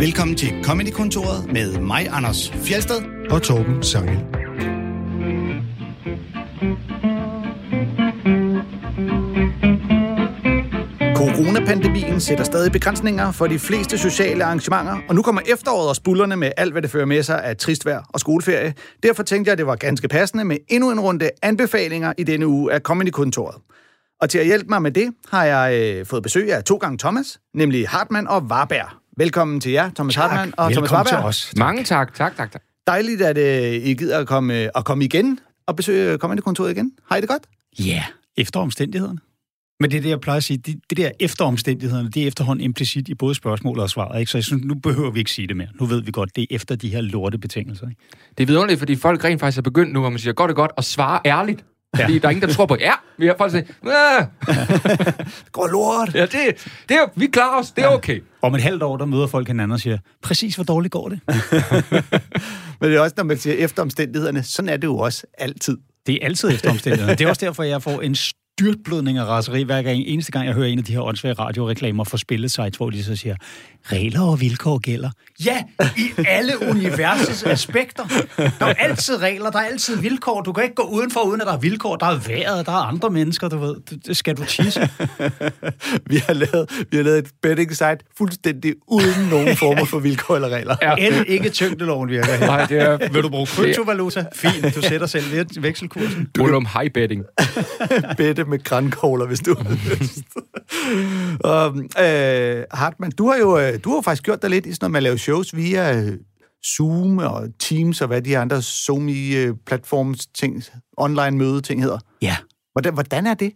Velkommen til Comedy-kontoret med mig, Anders Fjelsted. og Torben Sangel. Coronapandemien sætter stadig begrænsninger for de fleste sociale arrangementer, og nu kommer efteråret og spullerne med alt, hvad det fører med sig af trist vejr og skoleferie. Derfor tænkte jeg, at det var ganske passende med endnu en runde anbefalinger i denne uge af Comedy-kontoret. Og til at hjælpe mig med det, har jeg øh, fået besøg af to gange Thomas, nemlig Hartmann og Warberg. Velkommen til jer, Thomas Hartmann og Thomas Velkommen Warberg. til os. Mange tak, tak, tak, tak. Dejligt, at øh, I gider at komme, at komme igen og besøge Comedy-kontoret igen. Har I det godt? Ja, efter omstændighederne. Men det er det, jeg plejer at sige, det, det der efter omstændighederne, det er efterhånden implicit i både spørgsmålet og svaret. Ikke? Så jeg synes, nu behøver vi ikke sige det mere. Nu ved vi godt, det er efter de her lorte betingelser. Ikke? Det er vidunderligt, fordi folk rent faktisk er begyndt nu, hvor man siger godt og godt, og svare ærligt. Fordi der er ingen, der tror på, ja, vi har folk, siger, Det går lort. ja, det, det er, vi klarer os, det er okay. Om et halvt år, der møder folk hinanden og siger, præcis hvor dårligt går det? Men det er også, når man siger efter omstændighederne, sådan er det jo også altid. Det er altid efter omstændighederne. Det er også derfor, jeg får en styrtblødning af raseri, hver gang, eneste gang, jeg hører en af de her åndssvage radioreklamer for spillesites, hvor de så siger, regler og vilkår gælder. Ja, i alle universets aspekter. Der er altid regler, der er altid vilkår. Du kan ikke gå udenfor, uden at der er vilkår. Der er vejret, der er andre mennesker, du ved. Det, skal du tisse. Vi har lavet, vi har lavet et betting site fuldstændig uden nogen former for vilkår eller regler. Ja. End ikke tyngdeloven virker her. Nej, det er Vil du bruge kryptovaluta? Fint, du sætter selv vekselkursen. Ullum high betting. Bette med grankogler, hvis du har lyst. um, øh, Hartmann, du har jo øh, du har faktisk gjort dig lidt i sådan noget med at lave shows via øh, Zoom og Teams og hvad de andre Zoom-platforms ting, online møde ting hedder. Ja, Hvordan, hvordan er det?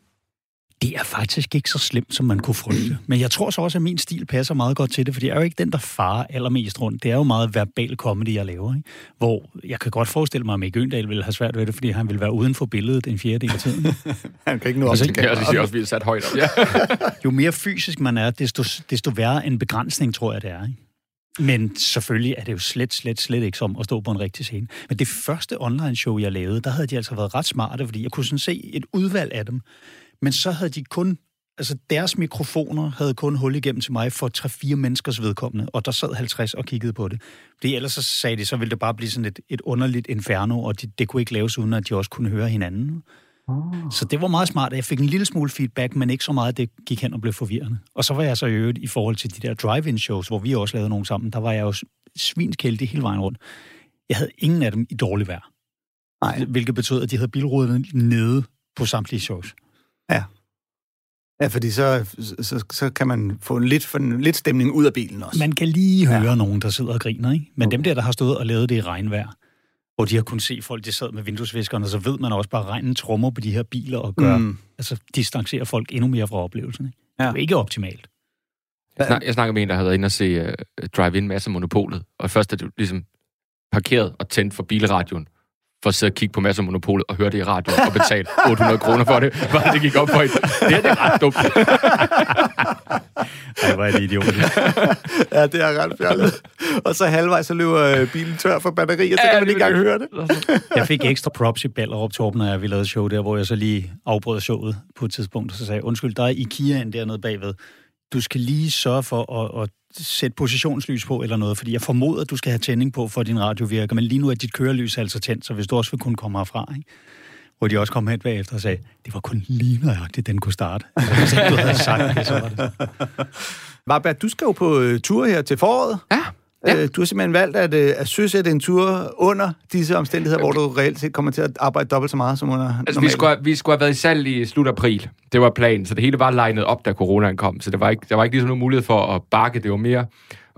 Det er faktisk ikke så slemt, som man kunne frygte. Men jeg tror så også, at min stil passer meget godt til det, for jeg er jo ikke den, der farer allermest rundt. Det er jo meget verbal comedy, jeg laver. Ikke? Hvor jeg kan godt forestille mig, at Mikke Øndal ville have svært ved det, fordi han ville være uden for billedet en fjerdedel af tiden. Han kan ikke nå op Altså, til Ja, det kameraet. siger også, vi er sat højt op. Ja. Jo mere fysisk man er, desto, desto værre en begrænsning, tror jeg, det er. Ikke? Men selvfølgelig er det jo slet, slet, slet ikke som at stå på en rigtig scene. Men det første online-show, jeg lavede, der havde de altså været ret smarte, fordi jeg kunne sådan se et udvalg af dem. Men så havde de kun, altså deres mikrofoner havde kun hul igennem til mig for 3-4 menneskers vedkommende, og der sad 50 og kiggede på det. Fordi ellers så sagde de, så ville det bare blive sådan et, et underligt inferno, og det, det kunne ikke laves, uden at de også kunne høre hinanden. Så det var meget smart, at jeg fik en lille smule feedback, men ikke så meget, at det gik hen og blev forvirrende. Og så var jeg så i øvrigt i forhold til de der drive-in shows, hvor vi også lavede nogle sammen, der var jeg jo svinskældig hele vejen rundt. Jeg havde ingen af dem i dårlig vejr. Nej. Hvilket betød, at de havde bilruderne nede på samtlige shows. Ja, fordi så, så, så kan man få en lidt, en lidt stemning ud af bilen også. Man kan lige høre Ja. ja. nogen, der sidder og griner, ikke? Men Okay. dem der, der har stået og lavet det i regnvejr, hvor de har kunnet se folk, de sad med vinduesviskerne, så ved man også bare, at regnen trummer på de her biler og gør, Mm. altså distancerer folk endnu mere fra oplevelsen. Ikke? Ja. Det er jo ikke optimalt. Jeg, snak, jeg snakker med en, der havde været inde og se uh, Drive-In Masse Monopolet. Og først er du ligesom parkeret og tændt for bilradioen for at sidde og kigge på Masse Monopolet og høre det i radioen og betale 800 kroner for det, bare det gik op for et. Det her det er ret dumt. Ej, hvor er det idiotisk. Ja, det er ret fjollet. og så halvvejs, så løber øh, bilen tør for batterier, så Ja, kan man ikke engang høre det. Jeg fik ekstra props i Ballerup Torben, når jeg vi lavede show der, hvor jeg så lige afbrød showet på et tidspunkt, og så sagde undskyld, der er Ikiaen dernede bagved. Du skal lige sørge for at, at sætte positionslys på eller noget, fordi jeg formoder, at du skal have tænding på, for at din radio virker, men lige nu er dit kørelys altså tændt, så hvis du også vil kunne komme herfra, ikke? hvor de også kom hen bagefter og sagde, det var kun lige nøjagtigt, den kunne starte. Altså, hvis ikke du havde sagt det, så var det. Marbert, du skal jo på øh, tur her til foråret. Ja, ja. Øh, du har simpelthen valgt at, øh, at søsætte en tur under disse omstændigheder, hvor du reelt set kommer til at arbejde dobbelt så meget som under Altså, vi normalt. skulle, have, vi skulle have været i salg i slut april. Det var planen, så det hele var legnet op, da coronaen kom. Så det var ikke, der var ikke ligesom nogen mulighed for at bakke. Det var mere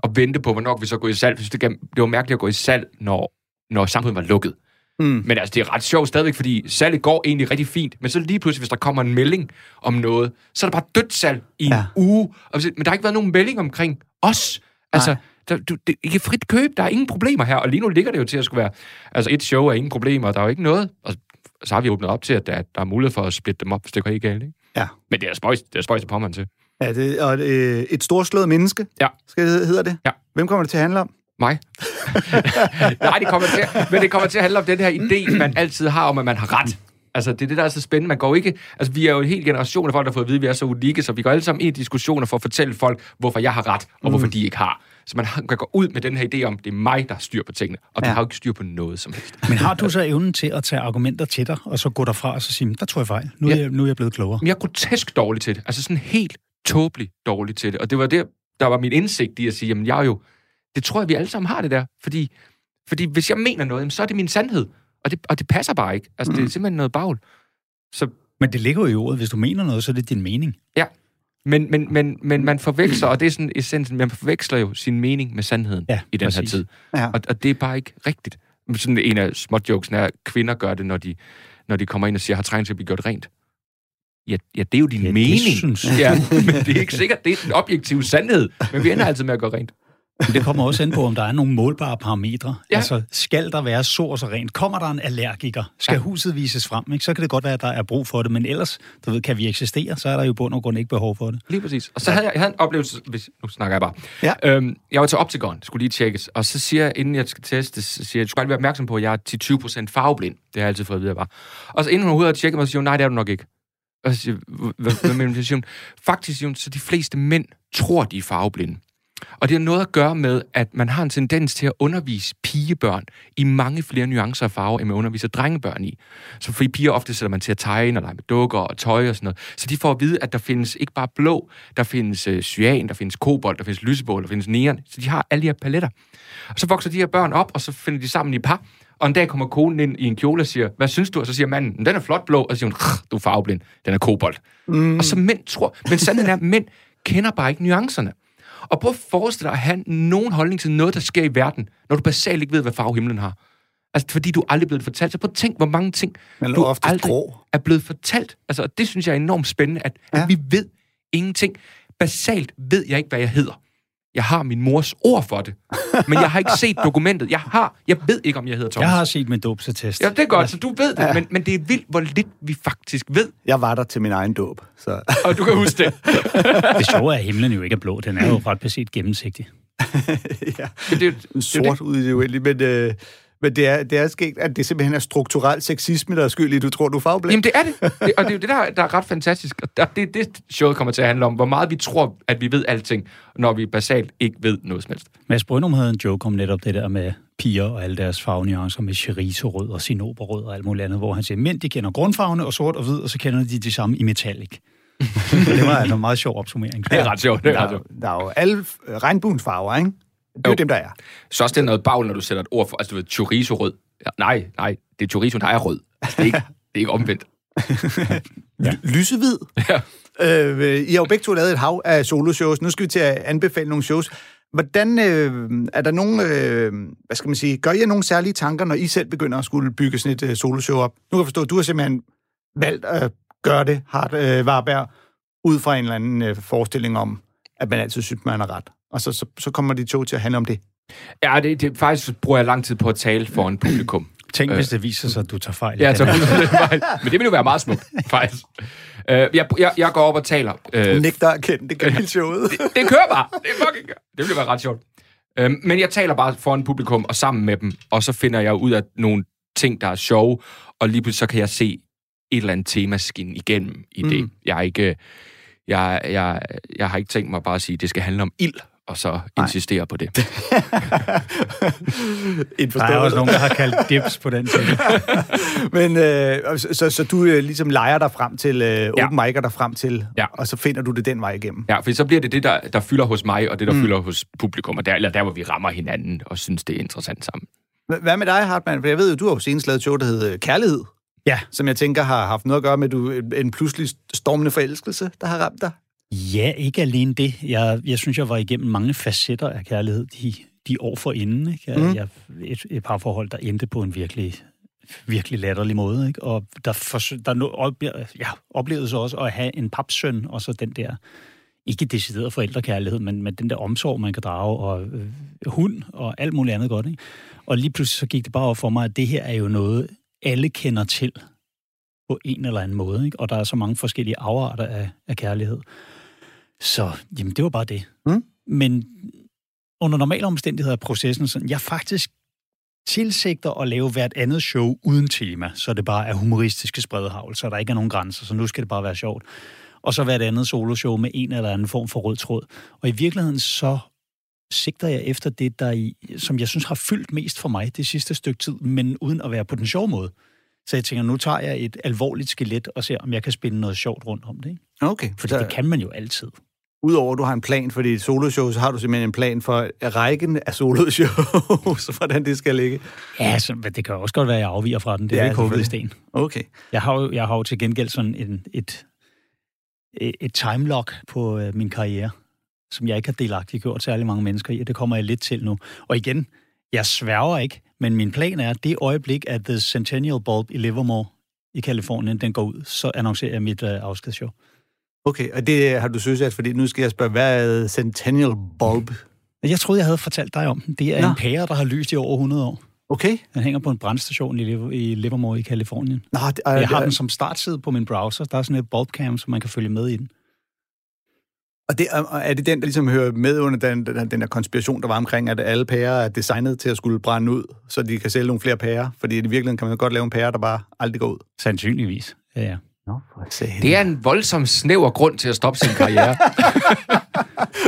at vente på, hvornår vi så gå i salg. Det, det var mærkeligt at gå i salg, når, når samfundet var lukket. Mm. Men altså, det er ret sjovt stadigvæk, fordi salget går egentlig rigtig fint. Men så lige pludselig, hvis der kommer en melding om noget, så er der bare dødt salg i en Ja. uge. Og Men der har ikke været nogen melding omkring os. Altså, der, du, det, I kan frit købe, der er ingen problemer her. Og lige nu ligger det jo til at skulle være... Altså, et show er ingen problemer, der er jo ikke noget. Og så har vi åbnet op til, at der, der er mulighed for at splitte dem op, hvis det går helt galt, ikke? Ja. Men det er spøjs, det er spøjs at påmande til. Ja, det, og øh, et storslået menneske, Ja. skal det, hedder det? Ja. Hvem kommer det til at handle om? Mig? Nej, det kommer til, men det kommer til at handle om den her idé, man altid har om, at man har ret. Altså, det er det, der er så spændende. Man går ikke... Altså, vi er jo en hel generation af folk, der har fået at vide, at vi er så unikke, så vi går alle sammen ind i diskussioner for at fortælle folk, hvorfor jeg har ret, og hvorfor de ikke har. Så man har- kan gå ud med den her idé om, det er mig, der har styr på tingene, og du Ja. har jo ikke styr på noget som helst. Men har du så evnen til at tage argumenter til dig, og så gå derfra og så sige, der tror jeg fejl. Nu er, Ja. jeg, nu er jeg blevet klogere. Men jeg er grotesk dårlig til det. Altså sådan helt tåbeligt dårlig til det. Og det var det, der var min indsigt i at sige, jamen jeg er jo... Det tror jeg, vi alle sammen har det der. Fordi, fordi hvis jeg mener noget, så er det min sandhed. Og det, og det passer bare ikke. Altså, mm. det er simpelthen noget bagl. Så Men det ligger jo i ordet. Hvis du mener noget, så er det din mening. Men, men, men, men man forveksler, og det er sådan essensen, man forveksler jo sin mening med sandheden Ja, i den præcis. her tid. Ja. Og, og det er bare ikke rigtigt. Sådan en af småjokesen er, at kvinder gør det, når de, når de kommer ind og siger, har trængt til at blive gjort rent. Ja, ja det er jo din Ja, det mening. synes jeg. ja, men det er ikke sikkert, det er den objektive sandhed. Men vi ender altid med at gøre rent. Men det kommer også an på, om der er nogle målbare parametre. Ja. Altså, skal der være så og så rent? Kommer der en allergiker? Skal Ja. huset vises frem? Ikke? Så kan det godt være, at der er brug for det, men ellers, du ved, kan vi eksistere, så er der jo bund og grund ikke behov for det. Lige præcis. Og så havde jeg, jeg havde en oplevelse, hvis, nu snakker jeg bare. Ja. Øhm, jeg var til Opticon, skulle lige tjekkes, og så siger jeg, inden jeg skal testes, så siger jeg, du skal aldrig være opmærksom på, at jeg er til 20% farveblind. Det har jeg altid fået at vide, jeg var. Og så inden hun overhovedet har tjekket mig, så siger hun, nej, det er du nok ikke. Og så siger "Hvad- hvad, mener du? Faktisk så de fleste mænd tror, de er farveblinde. Og det har noget at gøre med, at man har en tendens til at undervise pigebørn i mange flere nuancer af farver, end man underviser drengebørn i. Så for piger ofte sætter man til at tegne og lege med dukker og tøj og sådan noget. Så de får at vide, at der findes ikke bare blå, der findes øh, cyan, der findes kobolt, der findes lysebål, der findes neon. Så de har alle de her paletter. Og så vokser de her børn op, og så finder de sammen i par. Og en dag kommer konen ind i en kjole og siger, hvad synes du? Og så siger manden, den er flot blå. Og så siger hun, "Rrr, du er farveblind, den er kobolt. Mm. Og så mænd tror, men sandheden er, at mænd kender bare ikke nuancerne. Og prøv at forestille dig at have nogen holdning til noget, der sker i verden, når du basalt ikke ved, hvad farve himlen har. Altså, fordi du aldrig er blevet fortalt. Så prøv at tænk, hvor mange ting, Men du aldrig grå. er blevet fortalt. Altså, og det synes jeg er enormt spændende, at. Ja. at vi ved ingenting. Basalt ved jeg ikke, hvad jeg hedder. Jeg har min mors ord for det. Men jeg har ikke set dokumentet. Jeg har, jeg ved ikke, om jeg hedder Thomas. Jeg har set min dåbsattest. Ja, det er godt, så du ved det, ja. men, men det er vildt, hvor lidt vi faktisk ved, Jeg var der til min egen dåb, så... og du kan huske det. Det sjove er, at himlen jo ikke er blå. Den er jo ret beset gennemsigtig. ja. Det, er det, jo sort ud i det uendelige, men, øh, men det, er, det er sket, at det simpelthen er strukturel sexisme, der er skyld i, du tror, du er farveblind. Jamen, det er det. det. Og det er jo det, der, der er ret fantastisk. Og det er det, showet kommer til at handle om. Hvor meget vi tror, at vi ved alting, når vi basalt ikke ved noget som helst. Mads Brynum havde en joke om netop det der med piger og alle deres farvenuancer med cherizo-rød og sinoberrød og alt muligt andet, hvor han siger, mænd de kender grundfarvene og sort og hvid, og så kender de de samme i metallic. det var altså en meget sjov opsummering. Det er ret sjovt. Det er der, ret er, sjovt. jo- der er jo alle regnbuens farver, ikke? Det er jo Jo. dem, der er. Så også det er noget bagl, når du sætter et ord for, altså du ved, chorizo-rød. Ja, nej, nej, det er chorizo, der er rød. Altså, det, er ikke, det er ikke omvendt. Ja. Lysehvid. Ja. Øh, I har jo begge to lavet et hav af soloshows. Nu skal vi til at anbefale nogle shows. Hvordan øh, er der nogen, øh, hvad skal man sige, gør I jer nogle særlige tanker, når I selv begynder at skulle bygge sådan et øh, soloshow op? Nu kan jeg forstå, at du har simpelthen valgt at gøre det, Hart øh, Varberg, ud fra en eller anden øh, forestilling om, at man altid synes, man har ret. Og så, så, så kommer de to til at handle om det. Ja, det, det, faktisk bruger jeg lang tid på at tale for en publikum. Tænk, hvis det viser sig, at du tager fejl. Ja, så her. Men det vil jo være meget smukt, faktisk. Uh, jeg, jeg, jeg går op og taler. Uh, Nægter at kende det gamle showet. det, det kører bare. Det er fucking Det ville være ret sjovt. Uh, men jeg taler bare foran publikum og sammen med dem, og så finder jeg ud af nogle ting, der er sjove, og lige pludselig så kan jeg se et eller andet temaskin igennem i det. Mm. Jeg, er ikke, jeg, jeg, jeg har ikke tænkt mig bare at sige, at det skal handle om ild, og så insistere på det. Der er også nogen, der har kaldt dips på den tid. Men øh, så, så, så du øh, ligesom leger dig frem til, øh, Ja. open mic'er dig frem til, Ja. og så finder du det den vej igennem. Ja, for så bliver det det, der, der fylder hos mig, og det, der mm. fylder hos publikum, og der, eller der, hvor vi rammer hinanden og synes, det er interessant sammen. Hvad med dig, Hartmann? For jeg ved jo, du har jo senest lavet et show, der hedder øh, Kærlighed, Ja. som jeg tænker har haft noget at gøre med du, en- en pludselig stormende forelskelse, der har ramt dig. Ja, ikke alene det. Jeg, jeg synes, jeg var igennem mange facetter af kærlighed de, de år forinden. Ikke? Jeg, Mm. jeg, et, et par forhold, der endte på en virkelig, virkelig latterlig måde. Ikke? Og der, forsøg, der no, op, ja, oplevede så også at have en papsøn, og så den der, ikke decideret forældrekærlighed, men, men den der omsorg, man kan drage, og øh, hund, og alt muligt andet godt. Ikke? Og lige pludselig så gik det bare op for mig, at det her er jo noget, alle kender til på en eller anden måde. Ikke? Og der er så mange forskellige afarter af, af kærlighed. Så jamen, det var bare det. Mm. Men under normale omstændigheder er processen sådan, jeg faktisk tilsigter at lave hvert andet show uden tema, så det bare er humoristiske spredhavl, så der ikke er nogen grænser, så nu skal det bare være sjovt. Og så hvert andet soloshow med en eller anden form for rød tråd. Og i virkeligheden så sigter jeg efter det, der i, som jeg synes har fyldt mest for mig det sidste stykke tid, men uden at være på den sjove måde. Så jeg tænker, nu tager jeg et alvorligt skelet og ser, om jeg kan spinde noget sjovt rundt om det. Ikke? Okay. For det kan man jo altid. Udover at du har en plan for dit soloshow, så har du simpelthen en plan for rækken af soloshows, hvordan det skal ligge. Ja, så, men det kan også godt være, at jeg afviger fra den. Det er Ja, ikke hugget i sten. Okay. Jeg har, jo, jeg har jo til gengæld sådan en, et, et, et timelock på øh, min karriere, som jeg ikke har delagtigt gjort særlig mange mennesker i, og det kommer jeg lidt til nu. Og igen, jeg sværger ikke, men min plan er, at det øjeblik, at The Centennial Bulb i Livermore i Kalifornien, den går ud, så annoncerer jeg mit øh, afskedsshow. Okay, og det har du synes, at fordi nu skal jeg spørge, hvad er Centennial Bulb? Jeg troede, jeg havde fortalt dig om den. Det er Nå. en pære, der har lyst i over 100 år. Okay. Den hænger på en brandstation i, Liv- i Livermore i Kalifornien. Nå, det, er, Jeg har den som startside på min browser. Der er sådan et bulbcam, så man kan følge med i den. Og det, er, er det den, der ligesom hører med under den, den, den der konspiration, der var omkring, at alle pærer er designet til at skulle brænde ud, så de kan sælge nogle flere pærer? Fordi i virkeligheden kan man godt lave en pære, der bare aldrig går ud. Sandsynligvis. Ja, ja. Nå, for. Det er en voldsom snæver grund til at stoppe sin karriere.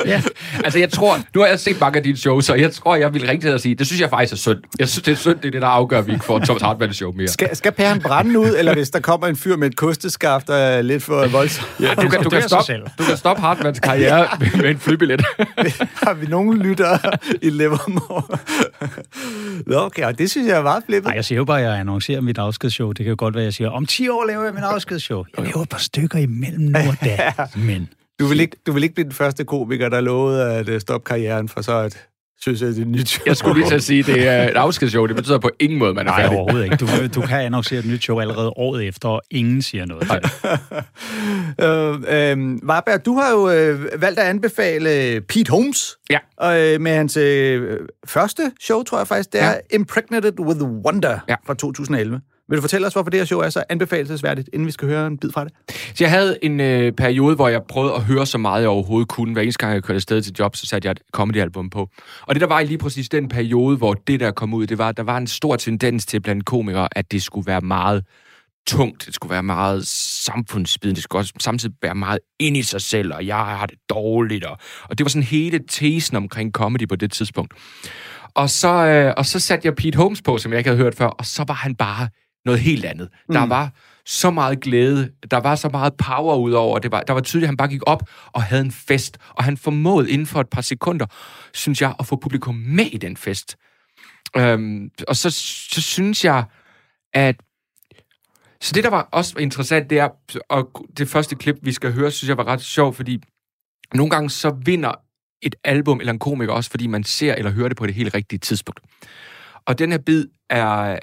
ja. altså, jeg tror... Nu har jeg set mange af dine shows, og jeg tror, jeg vil rigtig at sige, det synes jeg faktisk er synd. Jeg synes, det er synd, det er det, der afgør, at vi ikke får et Thomas Hartmann show mere. Skal, skal pæren brænde ud, eller hvis der kommer en fyr med et kosteskaft, der er lidt for voldsomt? Ja, du, kan, du, kan stoppe, du kan stoppe Hartmanns karriere med, med en flybillet. har vi nogen lyttere i Livermore? Nå, okay, og det synes jeg er meget flippet. Nej, jeg siger jo bare, at jeg annoncerer mit afskedsshow. Det kan jo godt være, at jeg siger, om 10 år laver jeg min afskedsshow. Jeg laver et par stykker imellem nu og da. Men Du vil, ikke, du vil ikke blive den første komiker, der lovede at øh, stoppe karrieren, for så at synes, at det er nyt show. Jeg skulle lige til at sige, det er et afskedsshow. Det betyder på ingen måde, man er nej, færdig. overhovedet ikke. Du, du kan annoncere et nyt show allerede året efter, og ingen siger noget til det. øh, øh, Varberg, du har jo øh, valgt at anbefale Pete Holmes. Ja. Og, øh, med hans øh, første show, tror jeg faktisk, det er Ja. Impregnated with Wonder Ja. fra 2011. Vil du fortælle os, hvorfor det her show er så anbefalesværdigt, inden vi skal høre en bid fra det? Så jeg havde en øh, periode, hvor jeg prøvede at høre så meget, jeg overhovedet kunne. Hver eneste gang, jeg kørte afsted til job, så satte jeg et comedyalbum på. Og det der var i lige præcis den periode, hvor det der kom ud, det var, at der var en stor tendens til blandt komikere, at det skulle være meget tungt, det skulle være meget samfundsbidende, det skulle også samtidig være meget ind i sig selv, og jeg har det dårligt. Og, og det var sådan hele tesen omkring comedy på det tidspunkt. Og så, øh, og så satte jeg Pete Holmes på, som jeg ikke havde hørt før, og så var han bare noget helt andet. Mm. Der var så meget glæde, der var så meget power ud over, det var, der var tydeligt, at han bare gik op og havde en fest, og han formåede inden for et par sekunder, synes jeg, at få publikum med i den fest. Øhm, og så, så synes jeg, at så det, der var også interessant, det er, og det første klip, vi skal høre, synes jeg var ret sjovt, fordi nogle gange så vinder et album eller en komiker også, fordi man ser eller hører det på det helt rigtige tidspunkt. Og den her bid er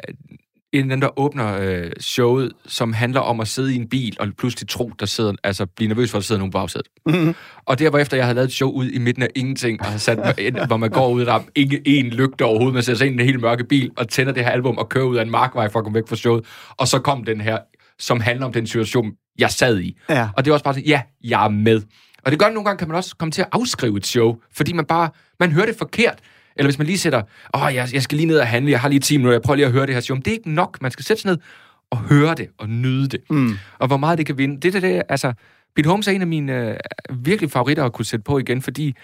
en af dem, der åbner øh, showet, som handler om at sidde i en bil, og pludselig tro, der sidder, altså blive nervøs for, at der sidder nogen på bagsædet. Mm-hmm. Og det var efter, jeg havde lavet et show ud i midten af ingenting, og sat hvor man går ud, der er ikke en lygte overhovedet, man sætter sig ind i en helt mørke bil, og tænder det her album, og kører ud af en markvej for at komme væk fra showet. Og så kom den her, som handler om den situation, jeg sad i. Ja. Og det var også bare sådan, ja, jeg er med. Og det gør, at nogle gange kan man også komme til at afskrive et show, fordi man bare, man hører det forkert. Eller hvis man lige sætter, åh, oh, jeg, jeg skal lige ned og handle, jeg har lige 10 minutter, jeg prøver lige at høre det her show. Men det er ikke nok, man skal sætte sig ned og høre det og nyde det. Mm. Og hvor meget det kan vinde. Det er det, altså, Pete Holmes er en af mine øh, virkelig favoritter at kunne sætte på igen, fordi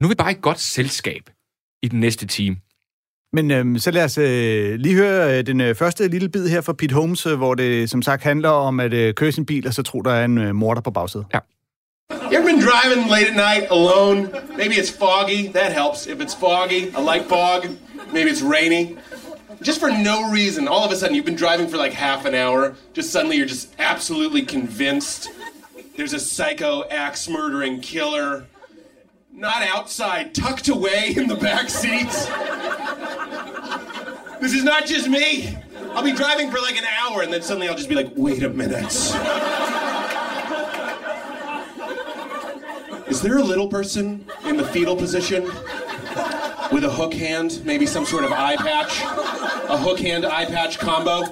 nu er vi bare et godt selskab i den næste time. Men øhm, så lad os øh, lige høre øh, den øh, første lille bid her fra Pete Holmes, øh, hvor det som sagt handler om at øh, køre sin bil, og så tror der er en øh, morder på bagsædet. Ja. You ever been driving late at night alone? Maybe it's foggy. That helps. If it's foggy, I like fog. Maybe it's rainy. Just for no reason, all of a sudden you've been driving for like half an hour. Just suddenly you're just absolutely convinced there's a psycho axe murdering killer. Not outside, tucked away in the back seats. This is not just me. I'll be driving for like an hour and then suddenly I'll just be like, wait a minute. Is there a little person in the fetal position with a hook hand, maybe some sort of eye patch? A hook hand eye patch combo?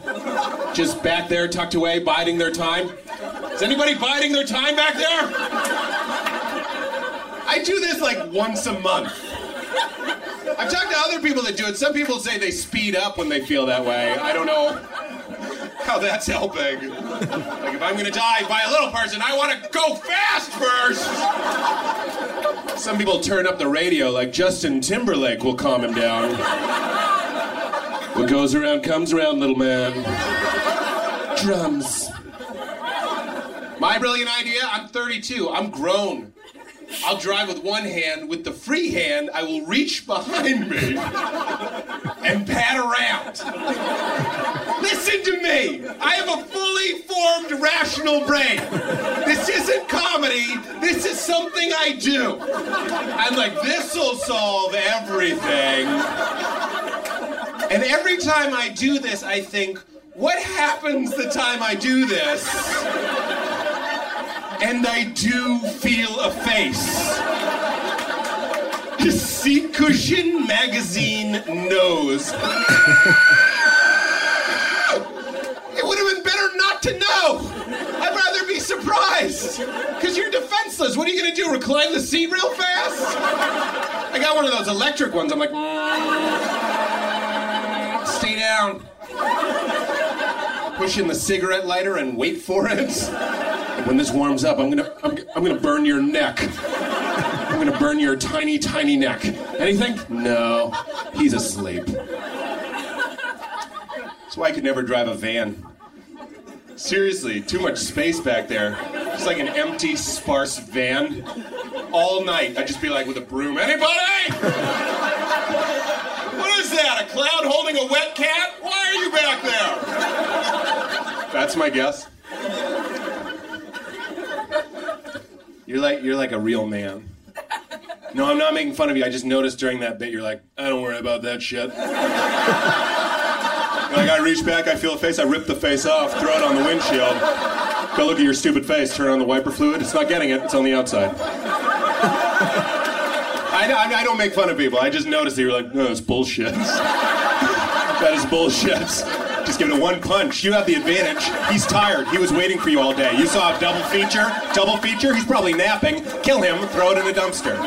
Just back there, tucked away, biding their time? Is anybody biding their time back there? I do this like once a month. I've talked to other people that do it. Some people say they speed up when they feel that way. I don't know how that's helping. Like if I'm gonna die by a little person, I want to go fast first. Some people turn up the radio, like Justin Timberlake will calm him down. What goes around comes around, little man. Drums. My brilliant idea I'm 32. I'm grown. I'll drive with one hand. With the free hand, I will reach behind me and pat around. Listen to me. I have a fully formed rational brain. This isn't comedy. This is something I do. I'm like, this will solve everything. And every time I do this, I think, what happens the time I do this? And I do feel a face. The Seat Cushion Magazine knows. it would have been better not to know. I'd rather be surprised. Because you're defenseless. What are you going to do? Recline the seat real fast? I got one of those electric ones. I'm like, "Mm, stay down. Push in the cigarette lighter and wait for it. When this warms up, I'm gonna, I'm, I'm gonna burn your neck. I'm gonna burn your tiny, tiny neck. Anything? No. He's asleep. That's why I could never drive a van. Seriously, too much space back there. Just like an empty, sparse van. All night, I'd just be like with a broom. Anybody? What is that? A clown holding a wet cat? Why are you back there? That's my guess. You're like you're like a real man. No, I'm not making fun of you. I just noticed during that bit you're like, I don't worry about that shit. like I reach back, I feel a face, I rip the face off, throw it on the windshield. Go look at your stupid face, turn on the wiper fluid. It's not getting it, it's on the outside. I, I, I don't make fun of people. I just noticed that you're like, no, it's bullshit. that is bullshit. Just give it a one punch. You have the advantage. He's tired. He was waiting for you all day. You saw a double feature. Double feature. He's probably napping. Kill him. Throw it in a dumpster.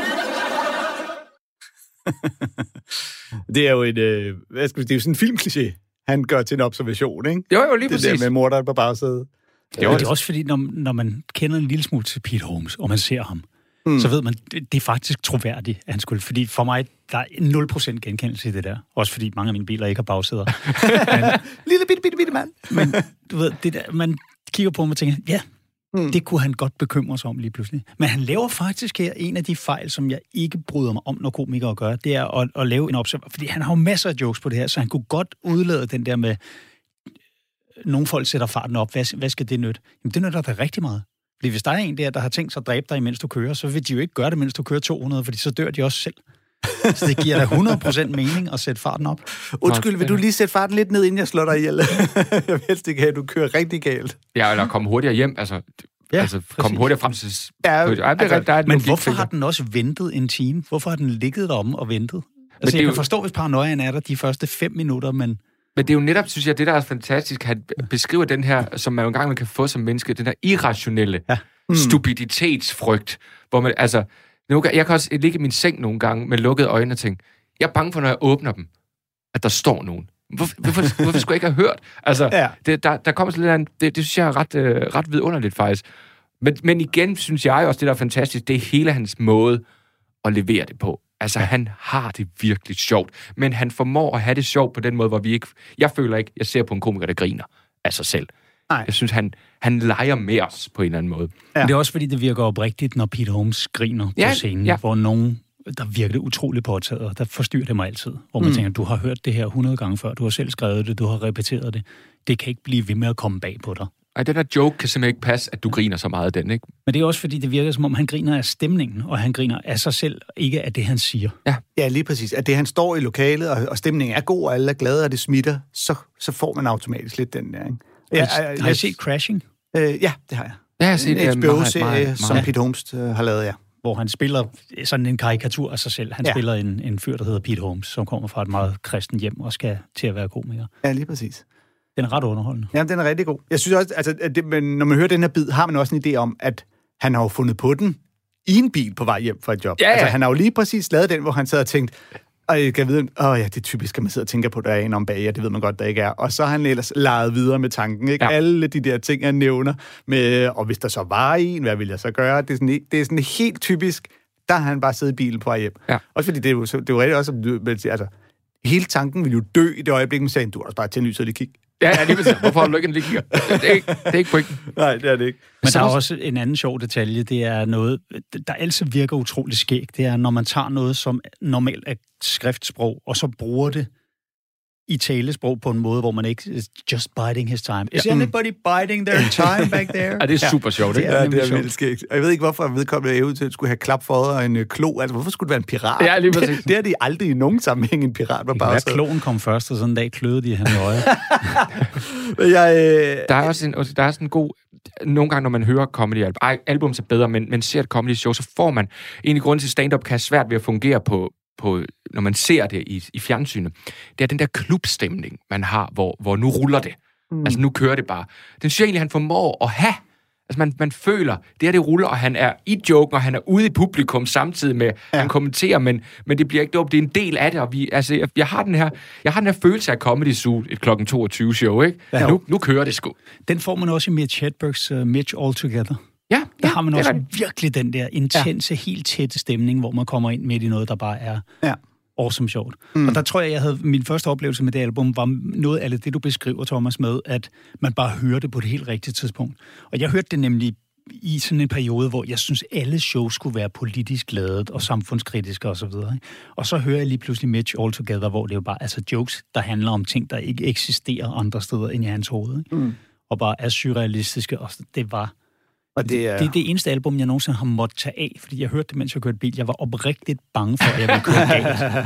Det er jo en, øh, hvad skal vi, det er jo sådan en filmkliché, han gør til en observation, ikke? Jo, jo, lige Det præcis. der med morderen på bagsædet. Det er, det er også fordi, når, når man kender en lille smule til Pete Holmes, og man ser ham, mm. så ved man, det, det er faktisk troværdigt, at han skulle. Fordi for mig, der er 0% genkendelse i det der. Også fordi mange af mine biler ikke har bagsæder. Lille bitte, bitte, bitte mand. Men du ved, det der, man kigger på ham og tænker, ja, mm. det kunne han godt bekymre sig om lige pludselig. Men han laver faktisk her en af de fejl, som jeg ikke bryder mig om, når komikere gør, det er at, at lave en observation. Fordi han har jo masser af jokes på det her, så han kunne godt udlade den der med, nogle folk sætter farten op, hvad, hvad skal det nytte? Jamen, det nytter da rigtig meget. Fordi hvis der er en der, der har tænkt sig at dræbe dig, imens du kører, så vil de jo ikke gøre det, mens du kører 200, fordi så dør de også selv. Så det giver da 100% mening at sætte farten op. Undskyld, vil du lige sætte farten lidt ned, inden jeg slår dig ihjel? jeg vil helst ikke have, at du kører rigtig galt. Ja, eller komme hurtigere hjem. Altså, Ja, altså komme hurtigere frem til... Ja, Ja, det er, altså, altså, der er Men hvorfor har det. den også ventet en time? Hvorfor har den ligget derom og ventet? Altså, det er jeg jo- kan forstå, hvis paranoiaen er der de første fem minutter, men Men det er jo netop, synes jeg, det der er fantastisk, han beskriver den her, som man jo engang kan få som menneske, den her irrationelle Ja. ja. stupiditetsfrygt, hvor man, altså, nogle gange, jeg kan også ligge i min seng nogle gange med lukkede øjne og tænke, jeg er bange for, når jeg åbner dem, at der står nogen. Hvorfor, hvorfor, hvorfor skulle jeg ikke have hørt? Altså, Ja. det, der, der kommer sådan lidt det, det synes jeg er ret, øh, ret vidunderligt faktisk. Men, men igen synes jeg også, det der er fantastisk, det er hele hans måde at levere det på. Altså, han har det virkelig sjovt, men han formår at have det sjovt på den måde, hvor vi ikke... Jeg føler ikke, jeg ser på en komiker, der griner af sig selv. Nej. Jeg synes, han, han leger med os på en eller anden måde. ja. det er også fordi, det virker oprigtigt, når Peter Holmes griner Ja, på scenen, ja. hvor nogen, der virker det utroligt påtaget, og der forstyrrer det mig altid. Hvor man mm. tænker, du har hørt det her 100 gange før, du har selv skrevet det, du har repeteret det. Det kan ikke blive ved med at komme bag på dig. Ej, den der joke kan simpelthen ikke passe, at du griner så meget af den, ikke? Men det er også fordi, det virker som om, han griner af stemningen, og han griner af sig selv, ikke af det, han siger. Ja, lige præcis. At det, han står i lokalet, og, og stemningen er god, og alle er glade, og det smitter, så, så får man automatisk lidt den der, ikke? Ja, har, I set Crashing? Øh, ja, det har jeg. Ja, jeg har set En øh, HBO-serie, meget, meget, som. Pete Holmes øh, har lavet, ja. hvor han spiller sådan en karikatur af sig selv. Han Ja. spiller en, en fyr, der hedder Pete Holmes, som kommer fra et meget kristen hjem og skal til at være komiker. Ja, lige præcis. Den er ret underholdende. Ja, den er rigtig god. Jeg synes også, altså, at det, men når man hører den her bid, har man også en idé om, at han har jo fundet på den i en bil på vej hjem fra et job. Ja, ja. Altså, han har jo lige præcis lavet den, hvor han sad og tænkte, og jeg kan vide, åh ja, det er typisk, at man sidder og tænker på, der er en om bag, og det ved man godt, der ikke er. Og så har han ellers leget videre med tanken, ikke? Ja. Alle de der ting, han nævner, med, og hvis der så var en, hvad vil jeg så gøre? Det er sådan, det er sådan helt typisk, der har han bare siddet i bilen på vej hjem. Ja. Også fordi det er jo, det er jo rigtigt også, altså, hele tanken vil jo dø i det øjeblik, man siger, du har også bare tændt lyset og lige kigge. Ja, ja, lige præcis. Hvorfor har du ikke en lige kigger? Det er ikke, det er ikke pointen. Nej, det er det ikke. Men der er også- også en anden sjov detalje, det er noget, der altid virker utrolig skægt, det er, når man tager noget, som normalt er skriftsprog, og så bruger det i talesprog på en måde, hvor man ikke is just biding his time. Is Ja. anybody biding their time back there? Ja, det er super sjovt, ikke? Det er Ja, det er sjovt. vildt skægt. Og jeg ved ikke, hvorfor vedkommende er at skulle have klap for og en øh, klo. Altså, hvorfor skulle det være en pirat? Ja, lige præcis. Det, det er de aldrig i nogen sammenhæng en pirat var bare så. kloen kom først, og sådan en dag kløede de han i øjet. Jeg, øh, Der er også en, der er sådan en god... Nogle gange, når man hører comedy album, ej, album er bedre, men, men ser et comedy show, så får man... Egentlig grund til, at stand-up kan have svært ved at fungere på, på, når man ser det i, i fjernsynet, det er den der klubstemning, man har, hvor, hvor nu ruller det. Mm. Altså, nu kører det bare. Den synes jeg egentlig, han formår at have. Altså, man, man føler, det her, det ruller, og han er i joken, og han er ude i publikum samtidig med, ja. han kommenterer, men, men det bliver ikke dumt. Det er en del af det, og vi, altså, jeg, jeg, har den her, jeg har den her følelse af Comedy Zoo, et klokken 22 show, ikke? Ja. Nu, nu kører det sgu. Den får man også i Mitch Hedbergs uh, Mitch Altogether. Ja, Der ja, har man det også rigtigt. virkelig den der intense, ja. helt tætte stemning, hvor man kommer ind midt i noget, der bare er ja. awesome sjovt. Mm. Og der tror jeg, jeg havde min første oplevelse med det album, var noget af det, det du beskriver, Thomas, med, at man bare hører det på det helt rigtige tidspunkt. Og jeg hørte det nemlig i sådan en periode, hvor jeg synes, alle shows skulle være politisk lavet og samfundskritiske osv. Og, og så hører jeg lige pludselig Mitch All Together, hvor det jo bare altså jokes, der handler om ting, der ikke eksisterer andre steder end i hans hoved. Ikke? Mm. Og bare er surrealistiske. Og det var Og det er... det er det eneste album, jeg nogensinde har måttet tage af, fordi jeg hørte det, mens jeg kørte bil. Jeg var oprigtigt bange for, at jeg ville køre galt.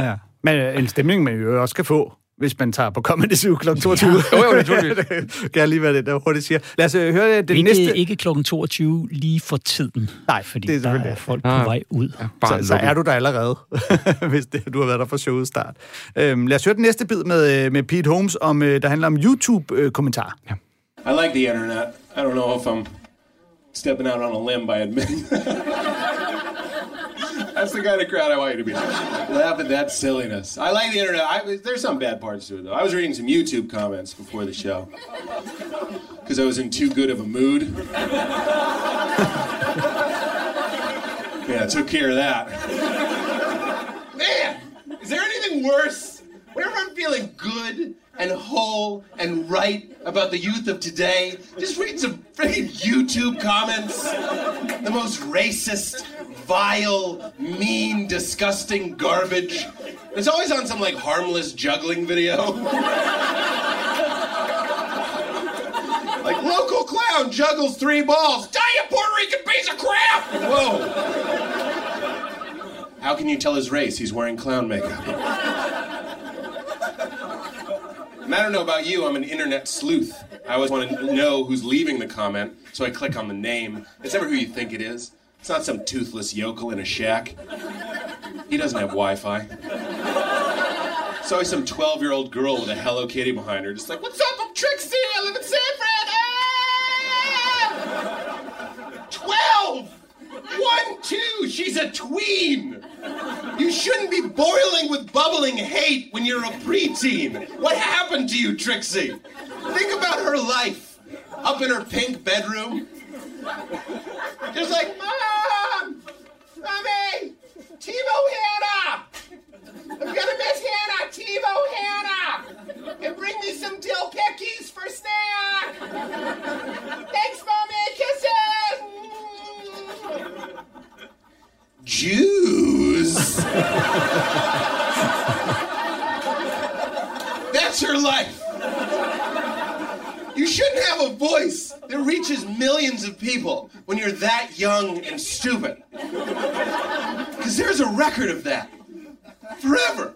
Ja. Men øh, en stemning, man jo også kan få, hvis man tager på Comedy Zoo kl. 22. Ja. Jo, jo, naturligvis. det kan jeg lige være det, der hurtigt siger. Lad os øh, høre det, det ikke, næste. ikke klokken 22 lige for tiden. Nej, fordi det er der er det. folk på Ah. vej ud. Ja, bare Så, så er du der allerede, hvis det, du har været der fra showets start. Øhm, lad os høre den næste bid med, øh, med Pete Holmes, om, der handler om YouTube-kommentar. I like the internet. I don't know if I'm stepping out on a limb by admitting. That's the kind of crowd I want you to be. Laugh at that silliness. I like the internet. I, there's some bad parts to it, though. I was reading some YouTube comments before the show because I was in too good of a mood. yeah, I took care of that. Man, is there anything worse? Whenever I'm feeling good and whole and right about the youth of today, just read some freaking YouTube comments. The most racist, vile, mean, disgusting garbage. It's always on some like harmless juggling video. like local clown juggles three balls. Die, you Puerto Rican piece of crap! Whoa. How can you tell his race? He's wearing clown makeup. And I don't know about you, I'm an internet sleuth. I always want to know who's leaving the comment, so I click on the name. It's never who you think it is. It's not some toothless yokel in a shack. He doesn't have Wi Fi. It's always some 12 year old girl with a Hello Kitty behind her, just like, What's up? I'm Trixie. I live in San Fran. Ah! 12! One, two, she's a tween! You shouldn't be boiling with bubbling hate when you're a preteen. What happened to you, Trixie? Think about her life. Up in her pink bedroom. Just like, Mom! Mommy! TiVo Hannah! I'm gonna miss Hannah! TiVo Hannah! And bring me some dill pickies for snack! Thanks, Mommy! Kisses! Jews. That's her life. You shouldn't have a voice that reaches millions of people when you're that young and stupid. Because there's a record of that. Forever.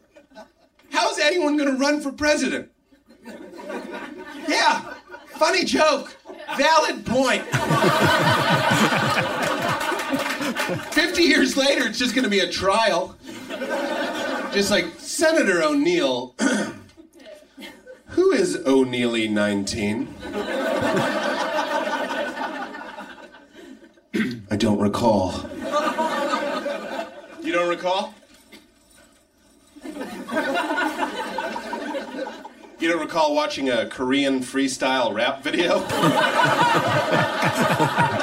How's anyone going to run for president? Yeah, funny joke. Valid point. 50 years later, it's just going to be a trial. Just like Senator O'Neill. Who is O'Neilly 19? I I don't recall. You don't recall? You don't recall watching a Korean freestyle rap video?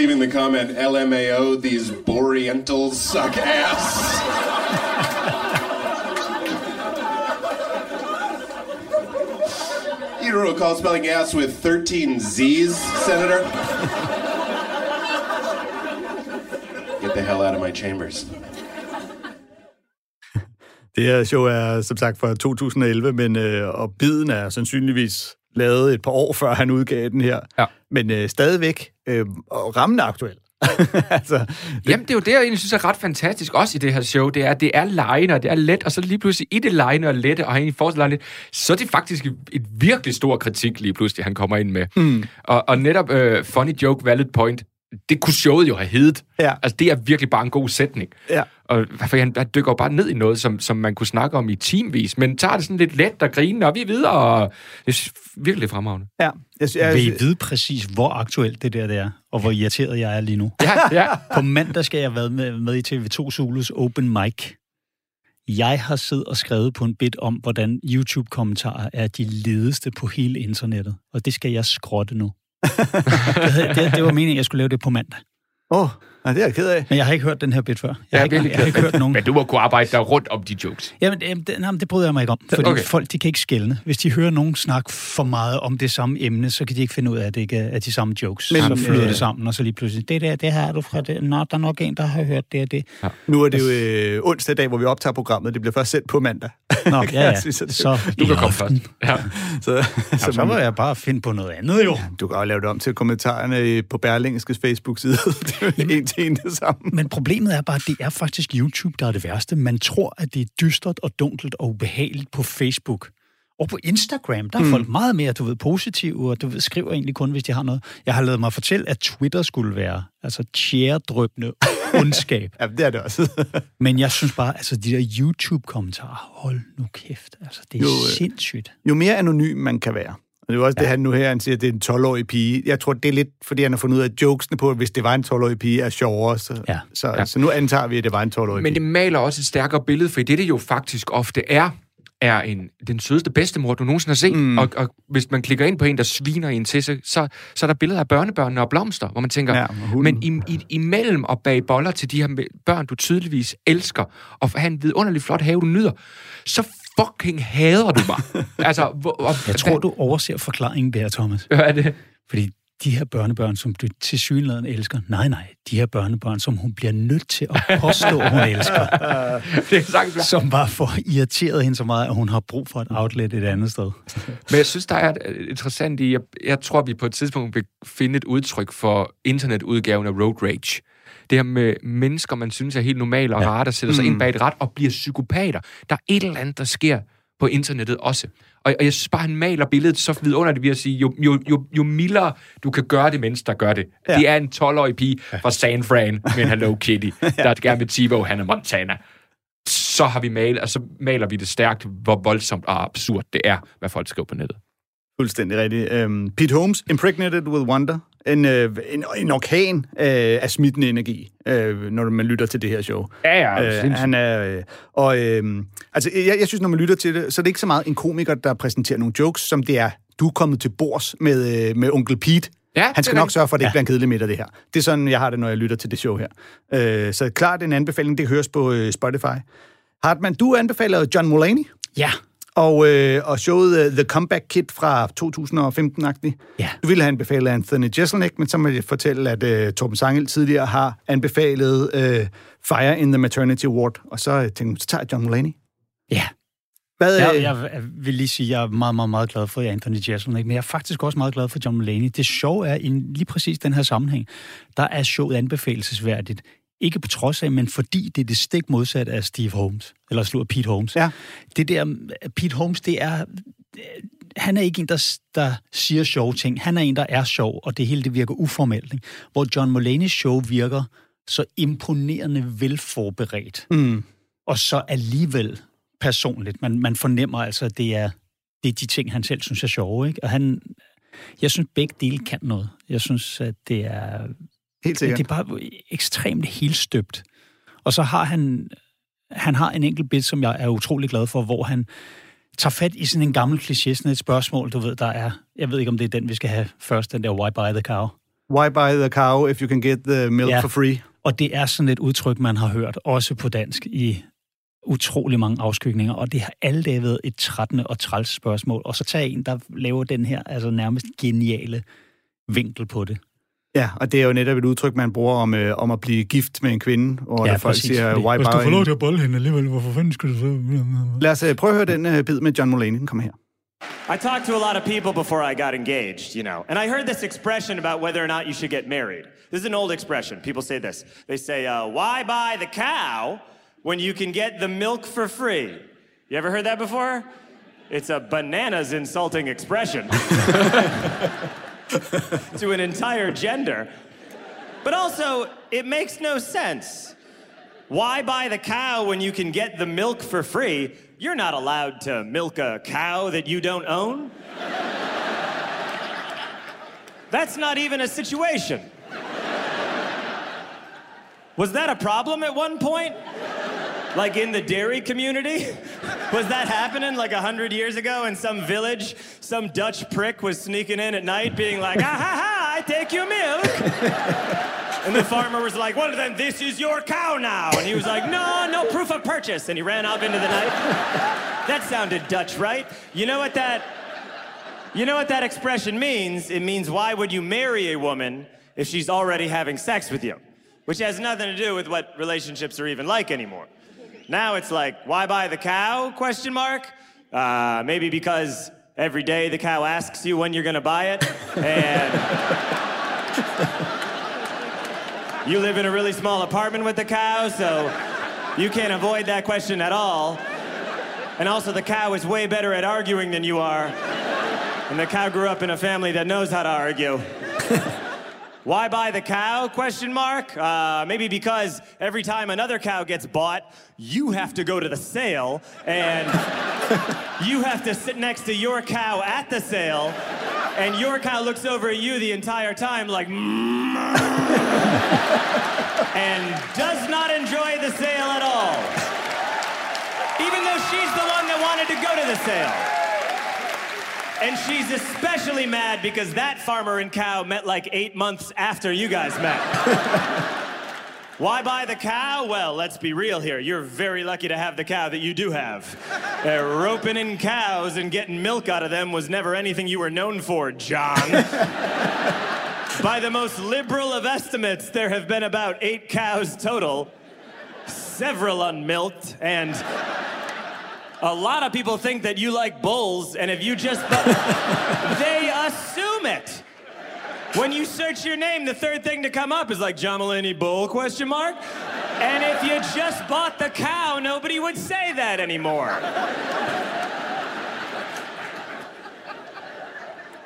Leaving the comment, LMAO, these Boreentals suck ass. You don't recall spelling ass with 13 Z's, Senator? Get the hell out of my chambers. Det her show er som sagt fra 2011, men øh, og biden er sandsynligvis lavet et par år før han udgav den her. Ja. Men øh, stadigvæk øh, og rammende aktuel. altså, Jamen, det er jo det, jeg egentlig synes er ret fantastisk, også i det her show, det er, at det er lejende, og det er let, og så lige pludselig i det lejende og lette, og han egentlig forestiller lidt, så er det faktisk et, virkelig stor kritik lige pludselig, han kommer ind med. Mm. Og, og netop uh, funny joke, valid point, det kunne showet jo have heddet. Ja. Altså, det er virkelig bare en god sætning. Ja. Og for han, han dykker jo bare ned i noget, som, som man kunne snakke om i teamvis, men tager det sådan lidt let og griner, og vi er videre, og det er virkelig fremragende. ja, jeg, jeg, Vil I vide præcis, hvor aktuelt det der det er, og hvor irriteret jeg er lige nu? Ja, ja. På mandag skal jeg være med, med i TV2 Zulus Open Mic. Jeg har siddet og skrevet på en bit om, hvordan YouTube-kommentarer er de ledeste på hele internettet. Og det skal jeg skrotte nu det, det, det var meningen, at jeg skulle lave det på mandag. Åh, oh, det er jeg ked af. Men jeg har ikke hørt den her bit før. Jeg, Jeg har ikke, virkelig jeg har ikke hørt nogen. Men du må kunne arbejde der rundt om de jokes. Jamen, jamen, det, jamen, det bryder jeg mig ikke om, fordi Okay. folk de kan ikke skælne. Hvis de hører nogen snakke for meget om det samme emne, så kan de ikke finde ud af, at det ikke er de samme jokes. Men, så flyder øh, det sammen, og så lige pludselig, det der, det har du fra det. Nå, der er nok en, der har hørt det og det. Nu er det jo øh, onsdag dag, hvor vi optager programmet. Det bliver først sendt på mandag. Nå, ja, ja. sige, så det- Så, Du kan komme først. Ja. så, Så, så må jeg bare finde på noget andet, jo. Du kan også lave det om til kommentarerne på Berlingskes Facebook-side. det er en til en det samme. Men problemet er bare, at det er faktisk YouTube, der er det værste. Man tror, at det er dystert og dunkelt og ubehageligt på Facebook. Og på Instagram, der er mm. folk meget mere, du ved, positive, og du ved, skriver egentlig kun, hvis de har noget. Jeg har lavet mig fortælle, at Twitter skulle være altså tjæredrøbende ondskab. Ja, det er det også. Men jeg synes bare, altså de der YouTube-kommentarer, hold nu kæft, altså det er Jo, øh, sindssygt. jo mere anonym man kan være. Og det er også ja. det, han nu her, han siger, at det er en 12-årig pige. Jeg tror, det er lidt, fordi han har fundet ud af, at jokesene på, at hvis det var en 12-årig pige, er sjovere. Så, Ja. så, Ja. så nu antager vi, at det var en 12-årig Men pige. det maler også et stærkere billede, for det, det jo faktisk ofte er, er en, den sødeste bedstemor, du nogensinde har set. Mm. Og, og hvis man klikker ind på en, der sviner en til, så, så, så er der billeder af børnebørnene og blomster, hvor man tænker, Ja, men i, i, imellem at bage boller til de her børn, du tydeligvis elsker, og have en vidunderlig flot have, du nyder, så fucking hader du mig. altså, hvor, og, Jeg tror, du overser forklaringen der, Thomas. Hvad er det? Fordi de her børnebørn, som du til synligheden elsker, nej, nej, de her børnebørn, som hun bliver nødt til at påstå, hun elsker, Det er sagt, som bare får irriteret hende så meget, at hun har brug for et outlet et andet sted. Men jeg synes, der er interessant i, jeg, jeg tror, vi på et tidspunkt vil finde et udtryk for internetudgaven af Road Rage. Det her med mennesker, man synes er helt normale og ja. rare, der sætter sig mm. ind bag et ret og bliver psykopater. Der er et eller andet, der sker på internettet også. Og, og jeg synes bare, han maler billedet så vidunderligt ved at sige, jo, jo, jo, jo mildere du kan gøre det, mens der gør det. Ja. Det er en 12-årig pige fra San Fran med en Hello Kitty, der gerne vil TiVo Hannah Montana. Så har vi malet, og så maler vi det stærkt, hvor voldsomt og absurd det er, hvad folk skriver på nettet. Fuldstændig rigtigt. Um, Pete Holmes, Impregnated with Wonder. En, øh, en, en orkan øh, af smittende energi, øh, når man lytter til det her show. Ja, ja, Øh, sindssygt. han er, øh, og øh, altså, jeg, jeg synes, når man lytter til det, så er det ikke så meget en komiker, der præsenterer nogle jokes, som det er, du er kommet til bords med, øh, med onkel Pete. Ja, Han skal nok sørge for, at det ikke Ja. bliver en kedelig middag, det her. Det er sådan, jeg har det, når jeg lytter til det show her. Øh, så klart en anbefaling, det høres på øh, Spotify. Hartmann, du anbefaler John Mulaney, Ja, og, øh, og showet uh, The Comeback Kid fra 2015-agtigt. Ja. Du ville have anbefalet Anthony Jeselnik, men så må jeg fortælle, at uh, Torben Sangel tidligere har anbefalet uh, Fire in the Maternity Ward, og så uh, tænkte jeg, så tager jeg John Mulaney. ja. Hvad, Jeg, øh, jeg vil lige sige, at jeg er meget, meget, meget glad for Anthony Jeselnik, men jeg er faktisk også meget glad for John Mulaney. Det sjove er, i lige præcis den her sammenhæng, der er showet anbefalesværdigt. Ikke på trods af, men fordi det er det stik modsat af Steve Holmes, eller slår Pete Holmes. Ja. Det der, Pete Holmes, det er, han er ikke en, der, der siger sjove ting. Han er en, der er sjov, og det hele det virker uformelt. Ikke? Hvor John Mulaney's show virker så imponerende velforberedt. Mm. Og så alligevel personligt. Man, man fornemmer altså, at det er, det er de ting, han selv synes er sjove. Ikke? Og han, Jeg synes, begge dele kan noget. Jeg synes, at det er, Helt sikkert. det er bare ekstremt helstøbt. Og så har han, han har en enkelt bit, som jeg er utrolig glad for, hvor han tager fat i sådan en gammel kliché, sådan et spørgsmål, du ved, der er, jeg ved ikke, om det er den, vi skal have først, den der why buy the cow. Why buy the cow if you can get the milk Ja. for free? Og det er sådan et udtryk, man har hørt, også på dansk, i utrolig mange afskygninger, og det har alle dage været et trættende og træls spørgsmål. Og så tager en, der laver den her altså nærmest geniale vinkel på det. Ja, og det er jo netop et udtryk, man bruger om, øh, om at blive gift med en kvinde, hvor ja, der folk siger, why buy... til at bolle hende alligevel, hvorfor fanden skal du så... Lad os øh, prøve at høre den øh, bid med John Mulaney. Den kommer her. I talked to a lot of people before I got engaged, you know, and I heard this expression about whether or not you should get married. This is an old expression. People say this. They say, uh, why buy the cow when you can get the milk for free? You ever heard that before? It's a bananas insulting expression to an entire gender. But also, it makes no sense. Why buy the cow when you can get the milk for free? You're not allowed to milk a cow that you don't own. That's not even a situation. Was that a problem at one point? Like in the dairy community? Was that happening like a hundred years ago in some village? Some Dutch prick was sneaking in at night being like, ah ha ha, I take your milk. And the farmer was like, well, then this is your cow now. And he was like, no, no proof of purchase. And he ran off into the night. That sounded Dutch, right? You know what that you know what that expression means? It means why would you marry a woman if she's already having sex with you? Which has nothing to do with what relationships are even like anymore. Now it's like, why buy the cow? Question mark. Uh, maybe because every day the cow asks you when you're to buy it, and you live in a really small apartment with the cow, so you can't avoid that question at all. And also, the cow is way better at arguing than you are. And the cow grew up in a family that knows how to argue. Why buy the cow? Question mark. Uh, maybe because every time another cow gets bought, you have to go to the sale, and you have to sit next to your cow at the sale, and your cow looks over at you the entire time like, "Mm," and does not enjoy the sale at all, even though she's the one that wanted to go to the sale. And she's especially mad because that farmer and cow met like eight months after you guys met. Why buy the cow? Well, let's be real here. You're very lucky to have the cow that you do have. Uh, roping in cows and getting milk out of them was never anything you were known for, John. By the most liberal of estimates, there have been about eight cows total, several unmilked, and a lot of people think that you like bulls, and if you just. they assume it. When you search your name, the third thing to come up is like John Mulaney Bull question mark. And if you just bought the cow, nobody would say that anymore.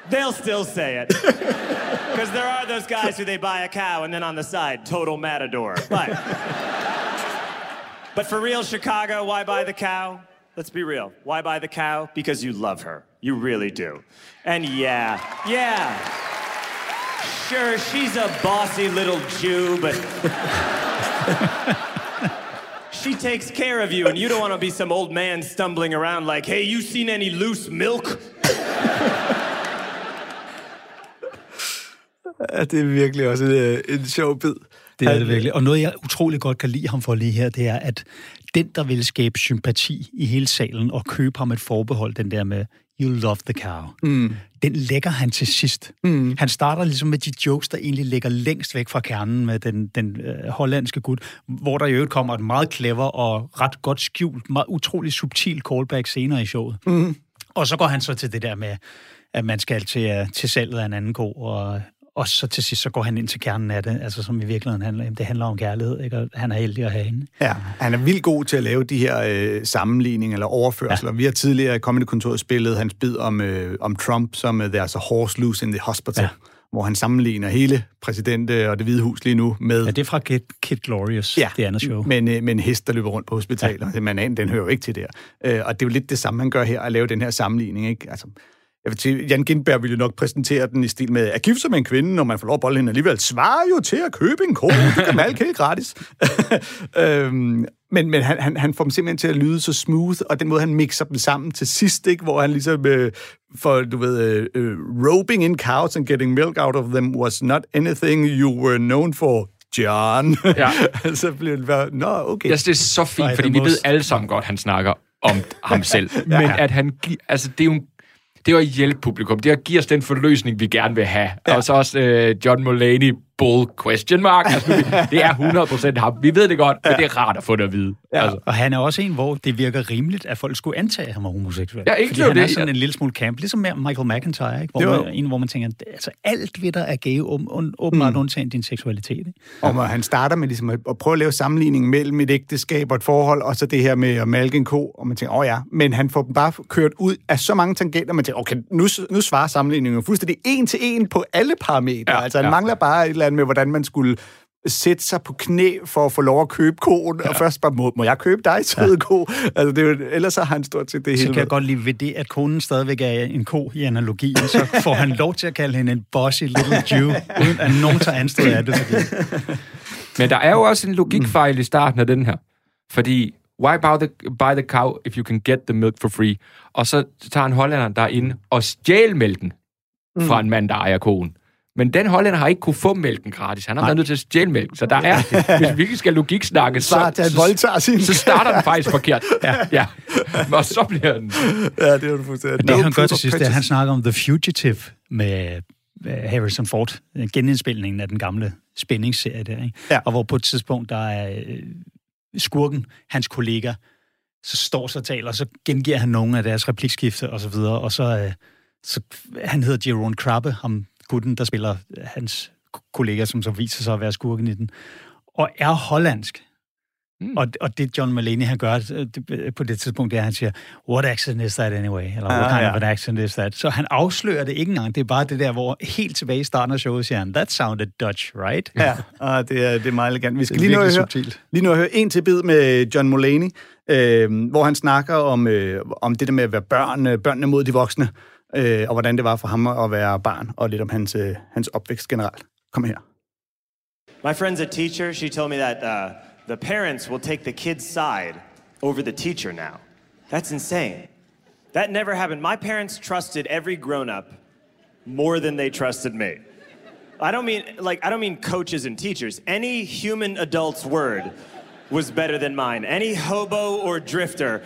They'll still say it. Because there are those guys who they buy a cow and then on the side, total matador. But But for real, Chicago, why buy the cow? Let's be real. Why buy the cow? Because you love her. You really do. And yeah, yeah. Sure, she's a bossy little Jew, but she takes care of you, and you don't want to be some old man stumbling around like, hey, you seen any loose milk? Ja, det er virkelig også en, øh, en sjov bid. Det er det virkelig. Og noget, jeg utrolig godt kan lide ham for lige her, det er, at den, der vil skabe sympati i hele salen og købe ham et forbehold, den der med You love the cow, mm. den lægger han til sidst. Mm. Han starter ligesom med de jokes, der egentlig ligger længst væk fra kernen med den, den øh, hollandske gut, hvor der i øvrigt kommer et meget clever og ret godt skjult, meget utrolig subtil callback senere i showet. Mm. Og så går han så til det der med, at man skal til, uh, til salget af en anden ko, og, og så til sidst så går han ind til kernen af det, altså som i virkeligheden handler, det handler om kærlighed, ikke? og han er heldig at have hende. Ja, han er vildt god til at lave de her øh, sammenligninger eller overførsler. Ja. Vi har tidligere i Comedy Kontoret spillet hans bid om, øh, om Trump, som uh, There's a horse loose in the hospital, ja. hvor han sammenligner hele præsident øh, og det hvide hus lige nu med... Ja, det er fra Kid, Kid Glorious, Ja, det andet show. Men, øh, med en hest, der løber rundt på hospitaler. Ja. Man aner, den hører jo ikke til der. Øh, og det er jo lidt det samme, han gør her, at lave den her sammenligning. Ikke? Altså, jeg vil sige, Jan Gindberg ville jo nok præsentere den i stil med, at gifte sig med en kvinde, når man får lov at bolle hende alligevel, svarer jo til at købe en kone. Det kan malke helt gratis. øhm, men men han, han, han får dem simpelthen til at lyde så smooth, og den måde, han mixer dem sammen til sidst, ikke, hvor han ligesom øh, for, du ved, øh, øh, roping in cows and getting milk out of them was not anything you were known for, John. Ja. så bliver det bare, nå, okay. Jeg synes, det er så fint, Right, fordi vi ved alle sammen godt, han snakker om ham selv. Men at han... Altså, det er jo en det er jo at hjælpe publikum. Det er at give os den forløsning, vi gerne vil have. Ja. Og så også øh, John Mulaney, bull question mark. Altså, det er 100% ham. Vi ved det godt, men det er rart at få det at vide. Ja. Altså. Og han er også en, hvor det virker rimeligt, at folk skulle antage, at han var homoseksuel. Ja, ikke Fordi han er det, sådan ja. en lille smule camp, ligesom med Michael McIntyre, ikke? Hvor man, en, hvor man tænker, altså alt ved dig er gay, åbenbart mm. undtagen din seksualitet. Ikke? Om at han starter med ligesom at, at prøve at lave sammenligning mellem et ægteskab og et forhold, og så det her med at malke en ko, og man tænker, åh oh ja, men han får dem bare kørt ud af så mange tangenter, man tænker, okay, nu, nu svarer sammenligningen fuldstændig en til en på alle parametre. Ja, Ja, altså han ja. mangler bare et eller andet med, hvordan man skulle sætte sig på knæ for at få lov at købe koen, ja. og først bare, må, må jeg købe dig, søde ja. ko? Altså, det er jo, ellers har han stort set det Så hele. kan jeg godt lide ved det, at konen stadigvæk er en ko i analogien, så får han lov til at kalde hende en bossy little Jew, uden at nogen tager anstød af det. Fordi Men der er jo også en logikfejl i starten af den her. Fordi, why buy the, buy the cow if you can get the milk for free? Og så tager en hollænder der ind og stjæl mælken fra en mand, der ejer koen. Men den hollænder har ikke kunne få mælken gratis. Han har været nødt til at stjæle mælken. Så der er, hvis vi virkelig skal så, til, at han voldtager sin... så starter den faktisk forkert. Ja. ja. Og så bliver den... Ja, det er jo fuldstændig. Det, han gør til sidst, det er, at han snakker om The Fugitive med Harrison Ford, genindspilningen af den gamle spændingsserie der, ikke? Ja. Og hvor på et tidspunkt, der er øh, skurken, hans kollega, så står så og taler, og så gengiver han nogle af deres replikskifte og så videre, og så, øh, så han hedder Jeroen Krabbe, ham gutten, der spiller øh, hans kollega, som så viser sig at være skurken i den, og er hollandsk. Mm. Og, og det John Mulaney, han gør øh, det, på det tidspunkt, det er, at han siger, what accent is that anyway? Eller what Ah, kind ja. of an accent is that? Så han afslører det ikke engang. Det er bare det der, hvor helt tilbage i starten af showet siger han, that sounded Dutch, right? Ja, og det er, det er meget elegant. Vi skal lige nu, høre, subtilt. lige nu høre en til bid med John Mulaney, øh, hvor han snakker om, øh, om det der med at være børn, øh, børnene mod de voksne, øh, og hvordan det var for ham at være barn, og lidt om hans, øh, hans opvækst generelt. Kom her. My friend's a teacher. She told me that uh, the parents will take the kid's side over the teacher now. That's insane. That never happened. My parents trusted every grown up more than they trusted me. I don't mean like I don't mean coaches and teachers. Any human adult's word was better than mine. Any hobo or drifter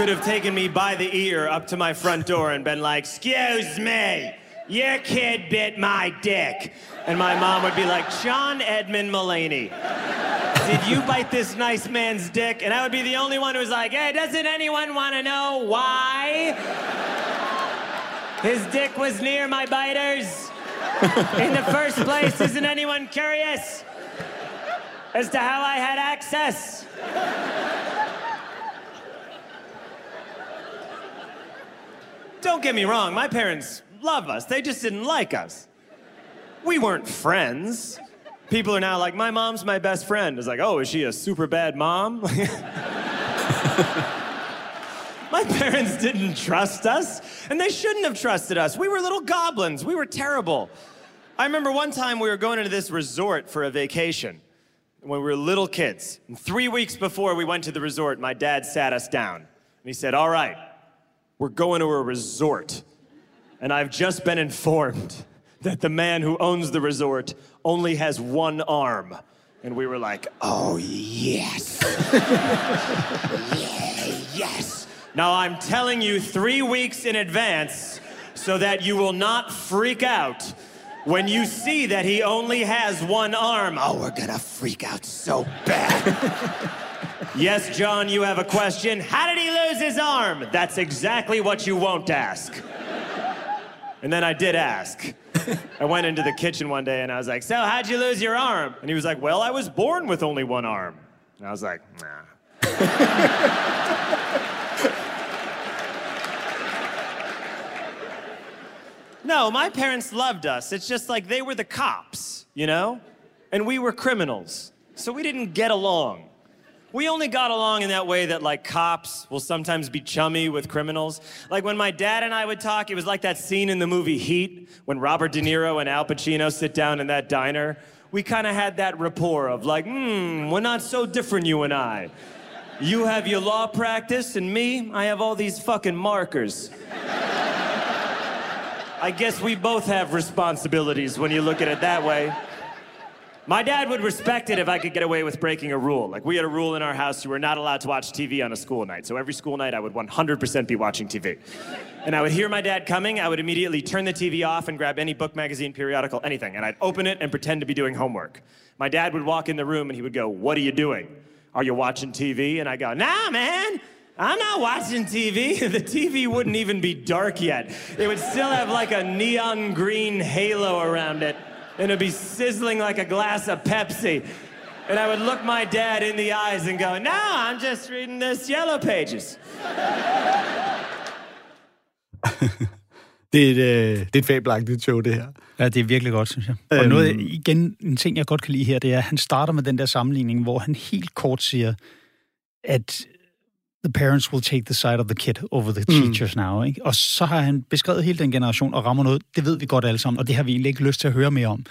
could have taken me by the ear up to my front door and been like, "Excuse me, your kid bit my dick," and my mom would be like, "John Edmund Mullaney." Did you bite this nice man's dick? And I would be the only one who's like, hey, doesn't anyone want to know why? His dick was near my biters. In the first place, isn't anyone curious as to how I had access? Don't get me wrong, my parents love us. They just didn't like us. We weren't friends. People are now like, my mom's my best friend. It's like, oh, is she a super bad mom? my parents didn't trust us, and they shouldn't have trusted us. We were little goblins. We were terrible. I remember one time we were going into this resort for a vacation when we were little kids. And three weeks before we went to the resort, my dad sat us down. And he said, All right, we're going to a resort. And I've just been informed that the man who owns the resort only has one arm. And we were like, oh, yes. yeah, yes. Now I'm telling you three weeks in advance so that you will not freak out when you see that he only has one arm. Oh, we're gonna freak out so bad. Yes, John, you have a question. How did he lose his arm? That's exactly what you won't ask. And then I did ask. I went into the kitchen one day and I was like, So, how'd you lose your arm? And he was like, Well, I was born with only one arm. And I was like, Nah. no, my parents loved us. It's just like they were the cops, you know? And we were criminals. So we didn't get along. We only got along in that way that, like, cops will sometimes be chummy with criminals. Like, when my dad and I would talk, it was like that scene in the movie Heat when Robert De Niro and Al Pacino sit down in that diner. We kind of had that rapport of, like, hmm, we're not so different, you and I. You have your law practice, and me, I have all these fucking markers. I guess we both have responsibilities when you look at it that way. My dad would respect it if I could get away with breaking a rule. Like, we had a rule in our house you were not allowed to watch TV on a school night. So every school night, I would 100% be watching TV. And I would hear my dad coming, I would immediately turn the TV off and grab any book, magazine, periodical, anything. And I'd open it and pretend to be doing homework. My dad would walk in the room and he would go, What are you doing? Are you watching TV? And I go, Nah, man. I'm not watching TV. The TV wouldn't even be dark yet. It would still have like a neon green halo around it, and it'd be sizzling like a glass of Pepsi. And I would look my dad in the eyes and go, No, I'm just reading this Yellow Pages. Det er et, øh, det er et fabelagtigt show, det her. Ja, det er virkelig godt, synes jeg. Og Øhm. noget, igen, en ting, jeg godt kan lide her, det er, at han starter med den der sammenligning, hvor han helt kort siger, at the parents will take the side of the kid over the teachers mm. now. Ikke? Og så har han beskrevet hele den generation og rammer noget, det ved vi godt alle sammen, og det har vi egentlig ikke lyst til at høre mere om.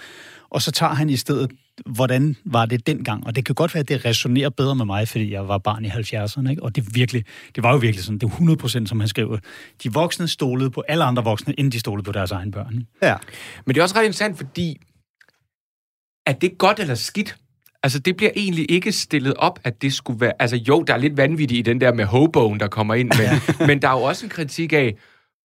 Og så tager han i stedet, hvordan var det dengang? Og det kan godt være, at det resonerer bedre med mig, fordi jeg var barn i 70'erne, ikke? Og det, virkelig, det var jo virkelig sådan, det er 100 procent, som han skriver. De voksne stolede på alle andre voksne, inden de stolede på deres egen børn. Ja. Men det er også ret interessant, fordi er det godt eller skidt? Altså, det bliver egentlig ikke stillet op, at det skulle være... Altså, jo, der er lidt vanvittigt i den der med hoboen, der kommer ind, men, men der er jo også en kritik af,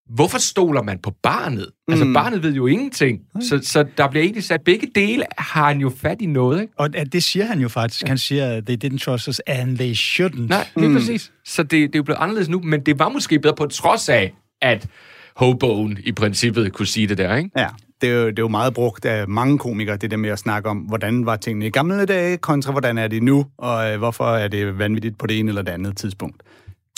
hvorfor stoler man på barnet? Altså, Mm. barnet ved jo ingenting. Så, så der bliver egentlig sat begge dele, har han jo fat i noget, ikke? Og det siger han jo faktisk. Han siger, they didn't trust us, and they shouldn't. Nej, lige mm. præcis. Så det, det er jo blevet anderledes nu, men det var måske bedre på trods af, at hoboen i princippet kunne sige det der, ikke? Ja, det er, jo, det er jo meget brugt af mange komikere, det der med at snakke om, hvordan var tingene i gamle dage, kontra hvordan er det nu, og øh, hvorfor er det vanvittigt på det ene eller det andet tidspunkt.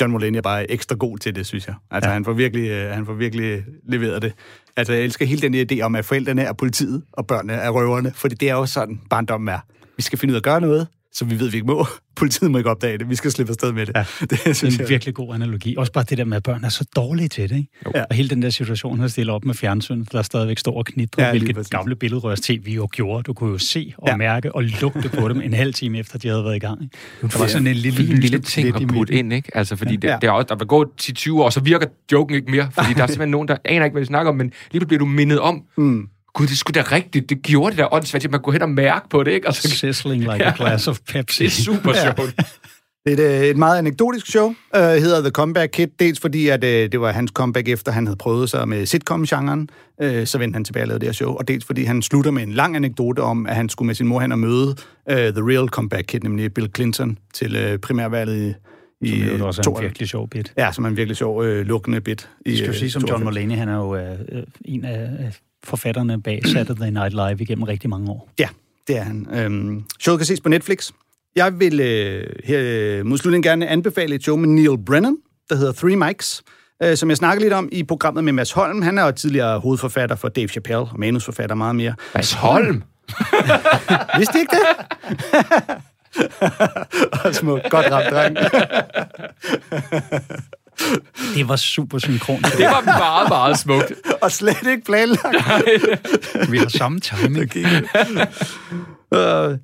John Mulaney er bare ekstra god til det, synes jeg. Altså, ja. han, får virkelig, øh, han får virkelig leveret det. Altså, jeg elsker hele den idé om, at forældrene er politiet, og børnene er røverne, for det er jo sådan, barndommen er. Vi skal finde ud af at gøre noget, som vi ved, vi ikke må. Politiet må ikke opdage det. Vi skal slippe afsted med det. Ja. Det Det synes er en jeg. virkelig god analogi. Også bare det der med, at børn er så dårlige til det. Ikke? Ja. Og hele den der situation, han stiller op med fjernsyn, der stadigvæk står og knitrer, Ja, hvilket præcis. gamle billedrørs-tv jo gjorde. Du kunne jo se og Ja. mærke og lugte på dem en halv time efter, de havde været i gang. Ikke? Der var Det er sådan en lille, lille lille ting at putte ind, ikke? Altså, fordi det, Ja. det er også, der vil gå 10-20 år, så virker joken ikke mere, fordi der er simpelthen nogen, der aner ikke, hvad de snakker om, men lige bliver du mindet om, mm. Gud, det skulle da rigtigt, det gjorde det der åndssvagt, at man kunne hen og mærke på det, ikke? Og så, Sizzling like a glass of Pepsi. det er super sjovt. Det er et, et meget anekdotisk show, uh, hedder The Comeback Kid, dels fordi, at uh, det var hans comeback efter, han havde prøvet sig med sitcom-genren, uh, så vendte han tilbage og lavede det her show, og dels fordi han slutter med en lang anekdote om, at han skulle med sin mor hen og møde uh, The Real Comeback Kid, nemlig Bill Clinton, til uh, primærvalget i, er jo også en 92. virkelig sjov bit. Ja, som er en virkelig sjov uh, lukkende bit. I, Jeg skal jo sige, som øh, John 92. Mulaney, han er jo øh, øh, en af øh, forfatterne bag Saturday Night Live igennem rigtig mange år. Ja, det er han. Øhm, showet kan ses på Netflix. Jeg vil øh, her øh, mod slutningen gerne anbefale et show med Neil Brennan, der hedder Three Mics, øh, som jeg snakkede lidt om i programmet med Mads Holm. Han er jo tidligere hovedforfatter for Dave Chappelle, og manusforfatter meget mere. Mads Holm! Vidste I ikke det? og små, godt ramt dreng. Det var super synkron. Det var meget, meget smukt. og slet ikke planlagt. Vi har samme timing. Uh,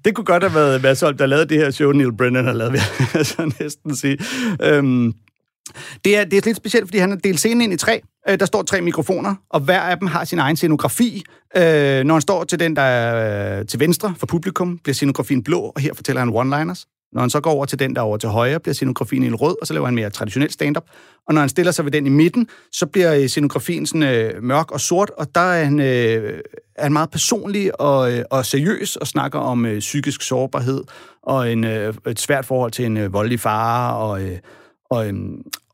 det kunne godt have været Mads Holm, der lavede det her show, Neil Brennan har lavet, vil jeg så næsten sige. Um, det, er, det er lidt specielt, fordi han har delt scenen ind i tre. Uh, der står tre mikrofoner, og hver af dem har sin egen scenografi. Uh, når han står til den, der er uh, til venstre for publikum, bliver scenografien blå, og her fortæller han one-liners. Når han så går over til den, der over til højre, bliver scenografien en rød, og så laver han mere traditionel stand-up. Og når han stiller sig ved den i midten, så bliver øh, scenografien sådan, øh, mørk og sort, og der er han, øh, er han meget personlig og, øh, og seriøs og snakker om øh, psykisk sårbarhed og en, øh, et svært forhold til en øh, voldelig far og, øh, og, øh,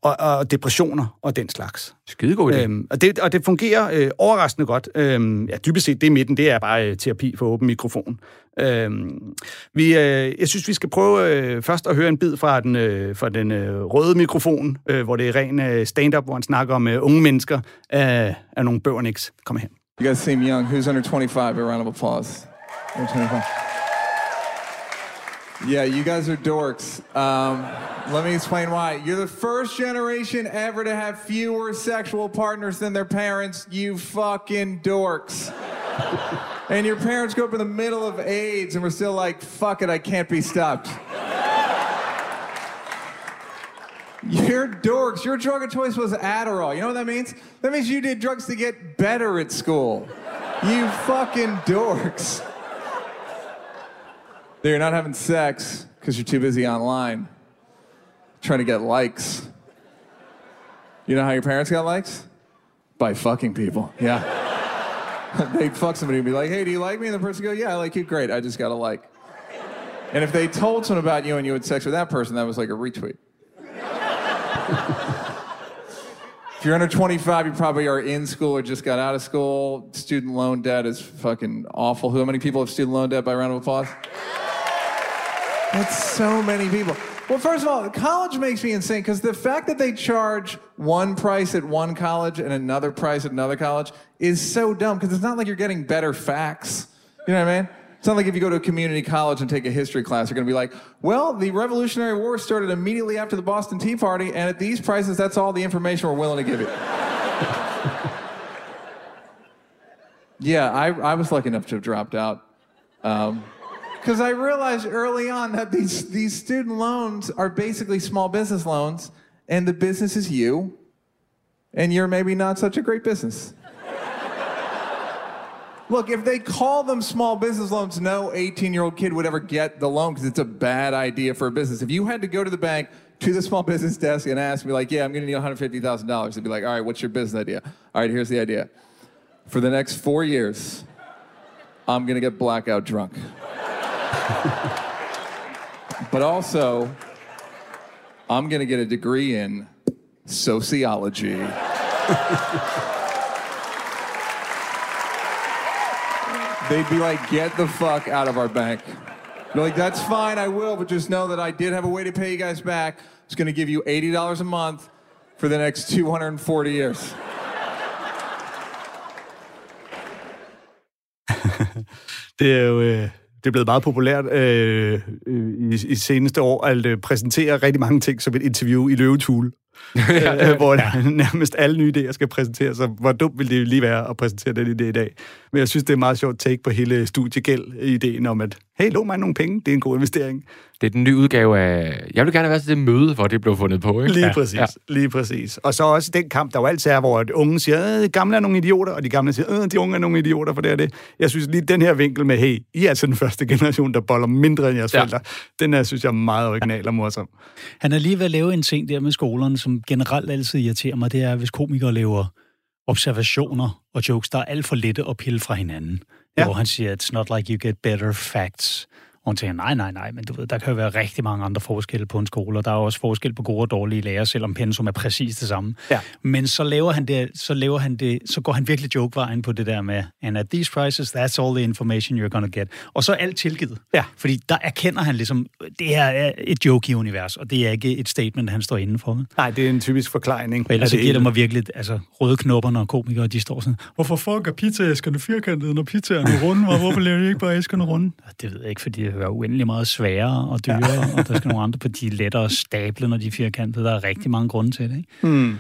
og, og depressioner og den slags. Skidegod idé. Øhm, og, det, og det fungerer øh, overraskende godt. Øhm, ja, dybest set, det i midten, det er bare øh, terapi for åben mikrofon. Øhm, vi, øh, jeg synes, vi skal prøve øh, først at høre en bid fra den, øh, fra den øh, røde mikrofon, øh, hvor det er ren øh, stand-up, hvor han snakker om øh, unge mennesker af, af nogle bøverniks. Kom her. You guys seem young. Who's under 25? A round of applause. Under 25. Yeah, you guys are dorks. Um, let me explain why. You're the first generation ever to have fewer sexual partners than their parents, you fucking dorks. and your parents grew up in the middle of AIDS and were still like, fuck it, I can't be stopped. You're dorks. Your drug of choice was Adderall. You know what that means? That means you did drugs to get better at school. You fucking dorks. That you're not having sex because you're too busy online trying to get likes. You know how your parents got likes? By fucking people. Yeah. They'd fuck somebody and be like, hey, do you like me? And the person would go, yeah, I like you. Great. I just got a like. And if they told someone about you and you had sex with that person, that was like a retweet. if you're under 25, you probably are in school or just got out of school. Student loan debt is fucking awful. How many people have student loan debt by round of applause? That's so many people. Well, first of all, college makes me insane because the fact that they charge one price at one college and another price at another college is so dumb because it's not like you're getting better facts. You know what I mean? It's not like if you go to a community college and take a history class, you're going to be like, well, the Revolutionary War started immediately after the Boston Tea Party, and at these prices, that's all the information we're willing to give you. yeah, I, I was lucky enough to have dropped out. Um, because I realized early on that these, these student loans are basically small business loans, and the business is you, and you're maybe not such a great business. Look, if they call them small business loans, no 18 year old kid would ever get the loan because it's a bad idea for a business. If you had to go to the bank, to the small business desk, and ask me, like, yeah, I'm to need $150,000, they'd be like, all right, what's your business idea? All right, here's the idea. For the next four years, I'm to get blackout drunk. but also, I'm going to get a degree in sociology. They'd be like, get the fuck out of our bank. You're like, that's fine, I will, but just know that I did have a way to pay you guys back. It's going to give you $80 a month for the next 240 years. Det er jo øh, det er blevet meget populært øh, øh, i, i seneste år at øh, præsentere rigtig mange ting som et interview i løvetule. ja, øh, hvor ja. nærmest alle nye idéer skal præsenteres, så hvor dumt ville det lige være at præsentere den idé i dag. Men jeg synes, det er meget sjovt take på hele studiegæld-ideen om, at hey, lån mig nogle penge, det er en god investering. Det er den nye udgave af... Jeg vil gerne være til det møde, hvor det blev fundet på, ikke? Lige ja. præcis, ja. lige præcis. Og så også den kamp, der jo altid er, hvor de unge siger, at gamle er nogle idioter, og de gamle siger, at de unge er nogle idioter, for det er det. Jeg synes lige, den her vinkel med, hey, I er altså den første generation, der boller mindre end jeres ja. forældre, den er, synes jeg, meget original og morsom. Han er lige ved at lave en ting der med skolerne, som generelt altid irriterer mig, det er, hvis komikere laver observationer og jokes, der er alt for lette at pille fra hinanden. Ja. Hvor han siger, it's not like you get better facts hun tænker, nej, nej, nej, men du ved, der kan jo være rigtig mange andre forskelle på en skole, og der er også forskel på gode og dårlige lærere, selvom pensum er præcis det samme. Ja. Men så laver han det, så laver han det, så går han virkelig jokevejen på det der med, and at these prices, that's all the information you're gonna get. Og så er alt tilgivet. Ja. Fordi der erkender han ligesom, det her er et joke-univers, og det er ikke et statement, han står inden for. Nej, det er en typisk forklaring. Og ellers det giver det mig virkelig, altså røde knopper, når komikere, de står sådan, hvorfor fuck er pizzaæskerne firkantede, når pizzaerne er runde, og hvorfor laver de ikke bare æskerne runde? Det ved jeg ikke, fordi det hører uendelig meget sværere og dyrere, ja. og der skal nogle andre på de lettere stable, når de er firkantede. Der er rigtig mange grunde til det, ikke? Hmm.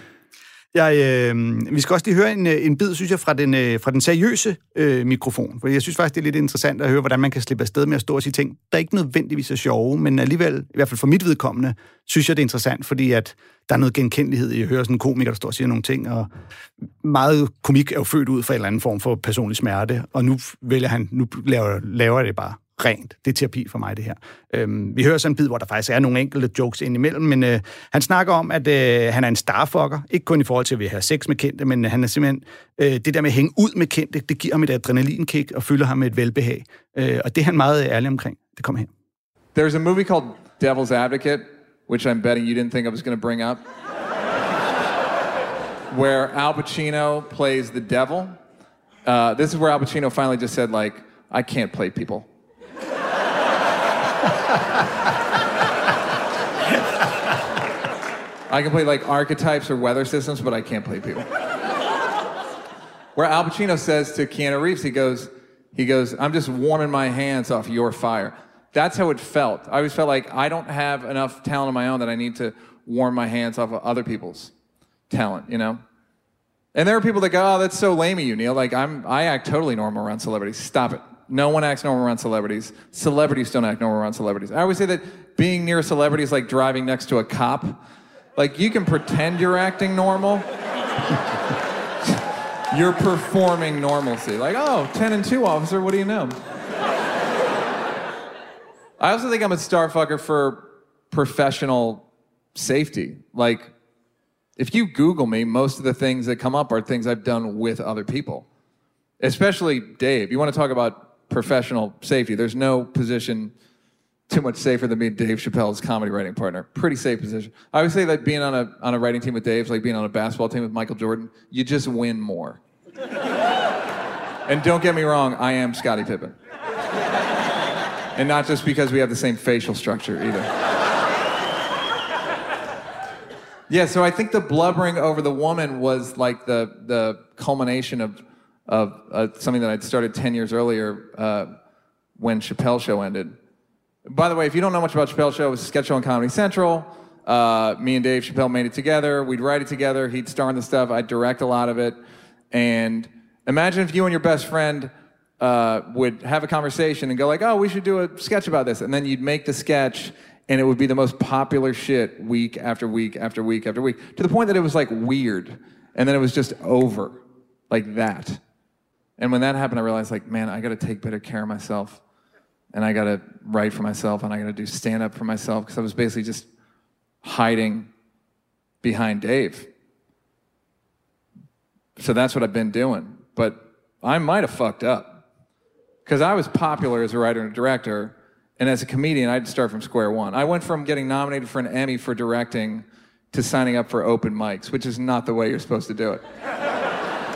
Jeg, øh, vi skal også lige høre en, øh, en bid, synes jeg, fra den, øh, fra den seriøse øh, mikrofon. For jeg synes faktisk, det er lidt interessant at høre, hvordan man kan slippe afsted med at stå og sige ting, der ikke nødvendigvis er sjove, men alligevel, i hvert fald for mit vedkommende, synes jeg, det er interessant, fordi at der er noget genkendelighed i at høre sådan en komiker, der står og siger nogle ting, og meget komik er jo født ud fra en eller anden form for personlig smerte, og nu vælger han, nu laver, laver jeg det bare rent. Det er terapi for mig, det her. Øhm, vi hører sådan en bid, hvor der faktisk er nogle enkelte jokes indimellem, men øh, han snakker om, at øh, han er en starfucker. Ikke kun i forhold til at have sex med kendte, men han er simpelthen... Øh, det der med at hænge ud med kendte, det giver ham et adrenalinkick og fylder ham med et velbehag. Øh, og det er han meget øh, ærlig omkring. Det kommer her. There's a movie called Devil's Advocate, which I'm betting you didn't think I was going to bring up. where Al Pacino plays the devil. Uh, this is where Al Pacino finally just said, like, I can't play people. I can play like archetypes or weather systems, but I can't play people. Where Al Pacino says to Keanu Reeves, he goes, he goes, I'm just warming my hands off your fire. That's how it felt. I always felt like I don't have enough talent of my own that I need to warm my hands off of other people's talent, you know? And there are people that go, oh, that's so lame of you, Neil. Like, I'm, I act totally normal around celebrities. Stop it. No one acts normal around celebrities. Celebrities don't act normal around celebrities. I always say that being near a celebrity is like driving next to a cop. Like, you can pretend you're acting normal. you're performing normalcy. Like, oh, 10 and 2, officer, what do you know? I also think I'm a starfucker for professional safety. Like, if you Google me, most of the things that come up are things I've done with other people, especially Dave. You want to talk about professional safety? There's no position too much safer than being Dave Chappelle's comedy writing partner. Pretty safe position. I would say that being on a on a writing team with Dave is like being on a basketball team with Michael Jordan. You just win more. and don't get me wrong, I am Scottie Pippen. and not just because we have the same facial structure either. Yeah, so I think the blubbering over the woman was like the the culmination of of uh, something that I'd started ten years earlier uh, when Chappelle Show ended. By the way, if you don't know much about Chappelle Show, it was a sketch show on Comedy Central. Uh, me and Dave Chappelle made it together. We'd write it together. He'd star in the stuff. I'd direct a lot of it. And imagine if you and your best friend uh, would have a conversation and go like, "Oh, we should do a sketch about this," and then you'd make the sketch, and it would be the most popular shit week after week after week after week, to the point that it was like weird, and then it was just over, like that. And when that happened, I realized like, man, I got to take better care of myself, and I got to write for myself, and I got to do stand up for myself because I was basically just hiding behind Dave. So that's what I've been doing. But I might have fucked up because I was popular as a writer and a director. And as a comedian, I'd start from square one. I went from getting nominated for an Emmy for directing to signing up for open mics, which is not the way you're supposed to do it.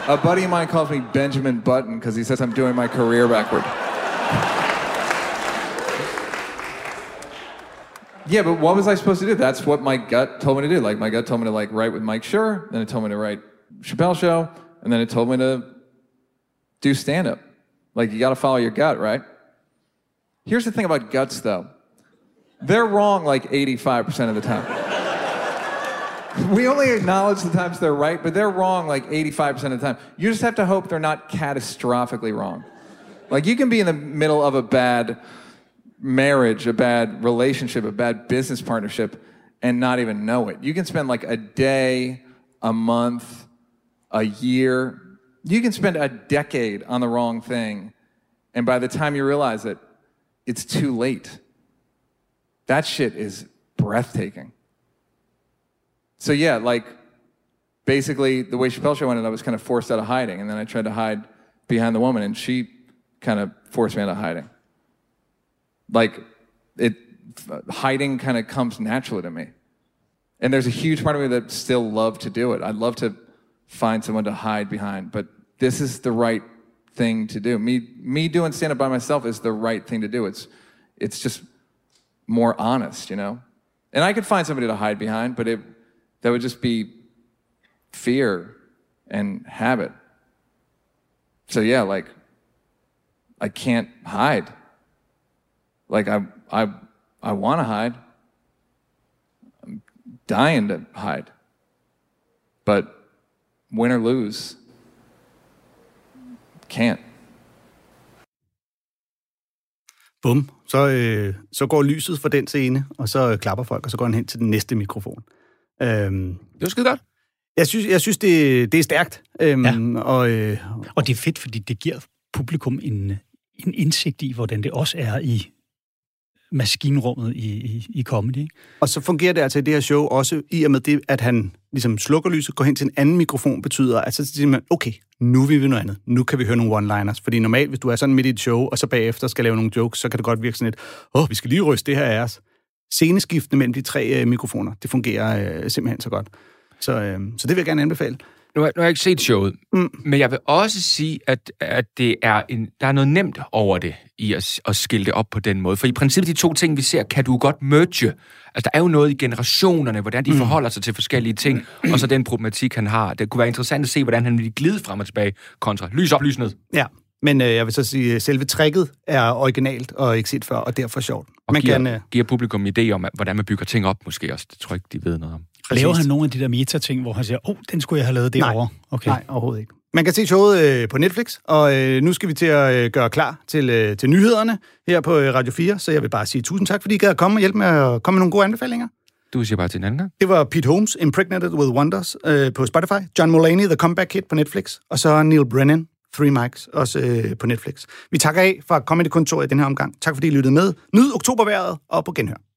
A buddy of mine calls me Benjamin Button because he says I'm doing my career backward. Yeah, but what was I supposed to do? That's what my gut told me to do. Like my gut told me to like write with Mike Schur, then it told me to write Chappelle Show, and then it told me to do stand up. Like you got to follow your gut, right? Here's the thing about guts though. They're wrong like 85% of the time. We only acknowledge the times they're right, but they're wrong like 85% of the time. You just have to hope they're not catastrophically wrong. Like you can be in the middle of a bad marriage, a bad relationship, a bad business partnership, and not even know it. You can spend like a day, a month, a year. You can spend a decade on the wrong thing, and by the time you realize it, it's too late. That shit is breathtaking. So yeah, like basically the way Chappelle Show ended, I was kind of forced out of hiding, and then I tried to hide behind the woman, and she kind of forced me out of hiding. Like it, hiding kind of comes naturally to me, and there's a huge part of me that still love to do it. I'd love to find someone to hide behind, but this is the right thing to do. Me, me doing stand up by myself is the right thing to do. It's, it's just more honest, you know. And I could find somebody to hide behind, but it, that would just be fear and habit. So yeah, like I can't hide. Like I I I want to hide. I'm dying to hide. But win or lose, can't. Bum. Så, øh, så går lyset for den scene, og så øh, klapper folk, og så går han hen til den næste mikrofon. Øhm, Det var skide godt. jeg synes, jeg synes det, det er stærkt. Øhm, Ja. og, øh, Og det er fedt, fordi det giver publikum en, en indsigt i, hvordan det også er i maskinrummet i, i, i comedy. Ikke? Og så fungerer det altså i det her show også i og med det, at han ligesom slukker lyset, går hen til en anden mikrofon, betyder, at så siger man, okay, nu vil vi noget andet. Nu kan vi høre nogle one-liners. Fordi normalt, hvis du er sådan midt i et show, og så bagefter skal lave nogle jokes, så kan det godt virke sådan lidt, åh, oh, vi skal lige ryste det her af os. Sceneskiftene mellem de tre øh, mikrofoner, det fungerer øh, simpelthen så godt. Så, øh, så det vil jeg gerne anbefale. Nu har, nu har jeg ikke set showet, mm. men jeg vil også sige, at, at det er en, der er noget nemt over det, i at, at skille det op på den måde. For i princippet, de to ting, vi ser, kan du godt merge. Altså, der er jo noget i generationerne, hvordan de mm. forholder sig til forskellige ting, og så den problematik, han har. Det kunne være interessant at se, hvordan han vil glide frem og tilbage kontra lys op, lys ned. Ja, Men øh, jeg vil så sige, at selve tricket er originalt og ikke set før, og derfor sjovt. Og Man giver, kan, øh, giver publikum idé om, hvordan man bygger ting op, måske også. Det tror jeg ikke, de ved noget om. Laver han nogle af de der meta-ting, hvor han siger, åh, oh, den skulle jeg have lavet derovre? Okay. Nej, overhovedet ikke. Man kan se showet øh, på Netflix, og øh, nu skal vi til at øh, gøre klar til, øh, til nyhederne her på øh, Radio 4, så jeg vil bare sige tusind tak, fordi I gad at komme og hjælpe med at komme med nogle gode anbefalinger. Du siger bare til en anden gang. Det var Pete Holmes, Impregnated with Wonders øh, på Spotify, John Mulaney, The Comeback Kid på Netflix, og så Neil Brennan, Three Mics, også øh, på Netflix. Vi takker af fra Comedy Kontoret i den her omgang. Tak fordi I lyttede med. Nyd oktoberværet og på genhør.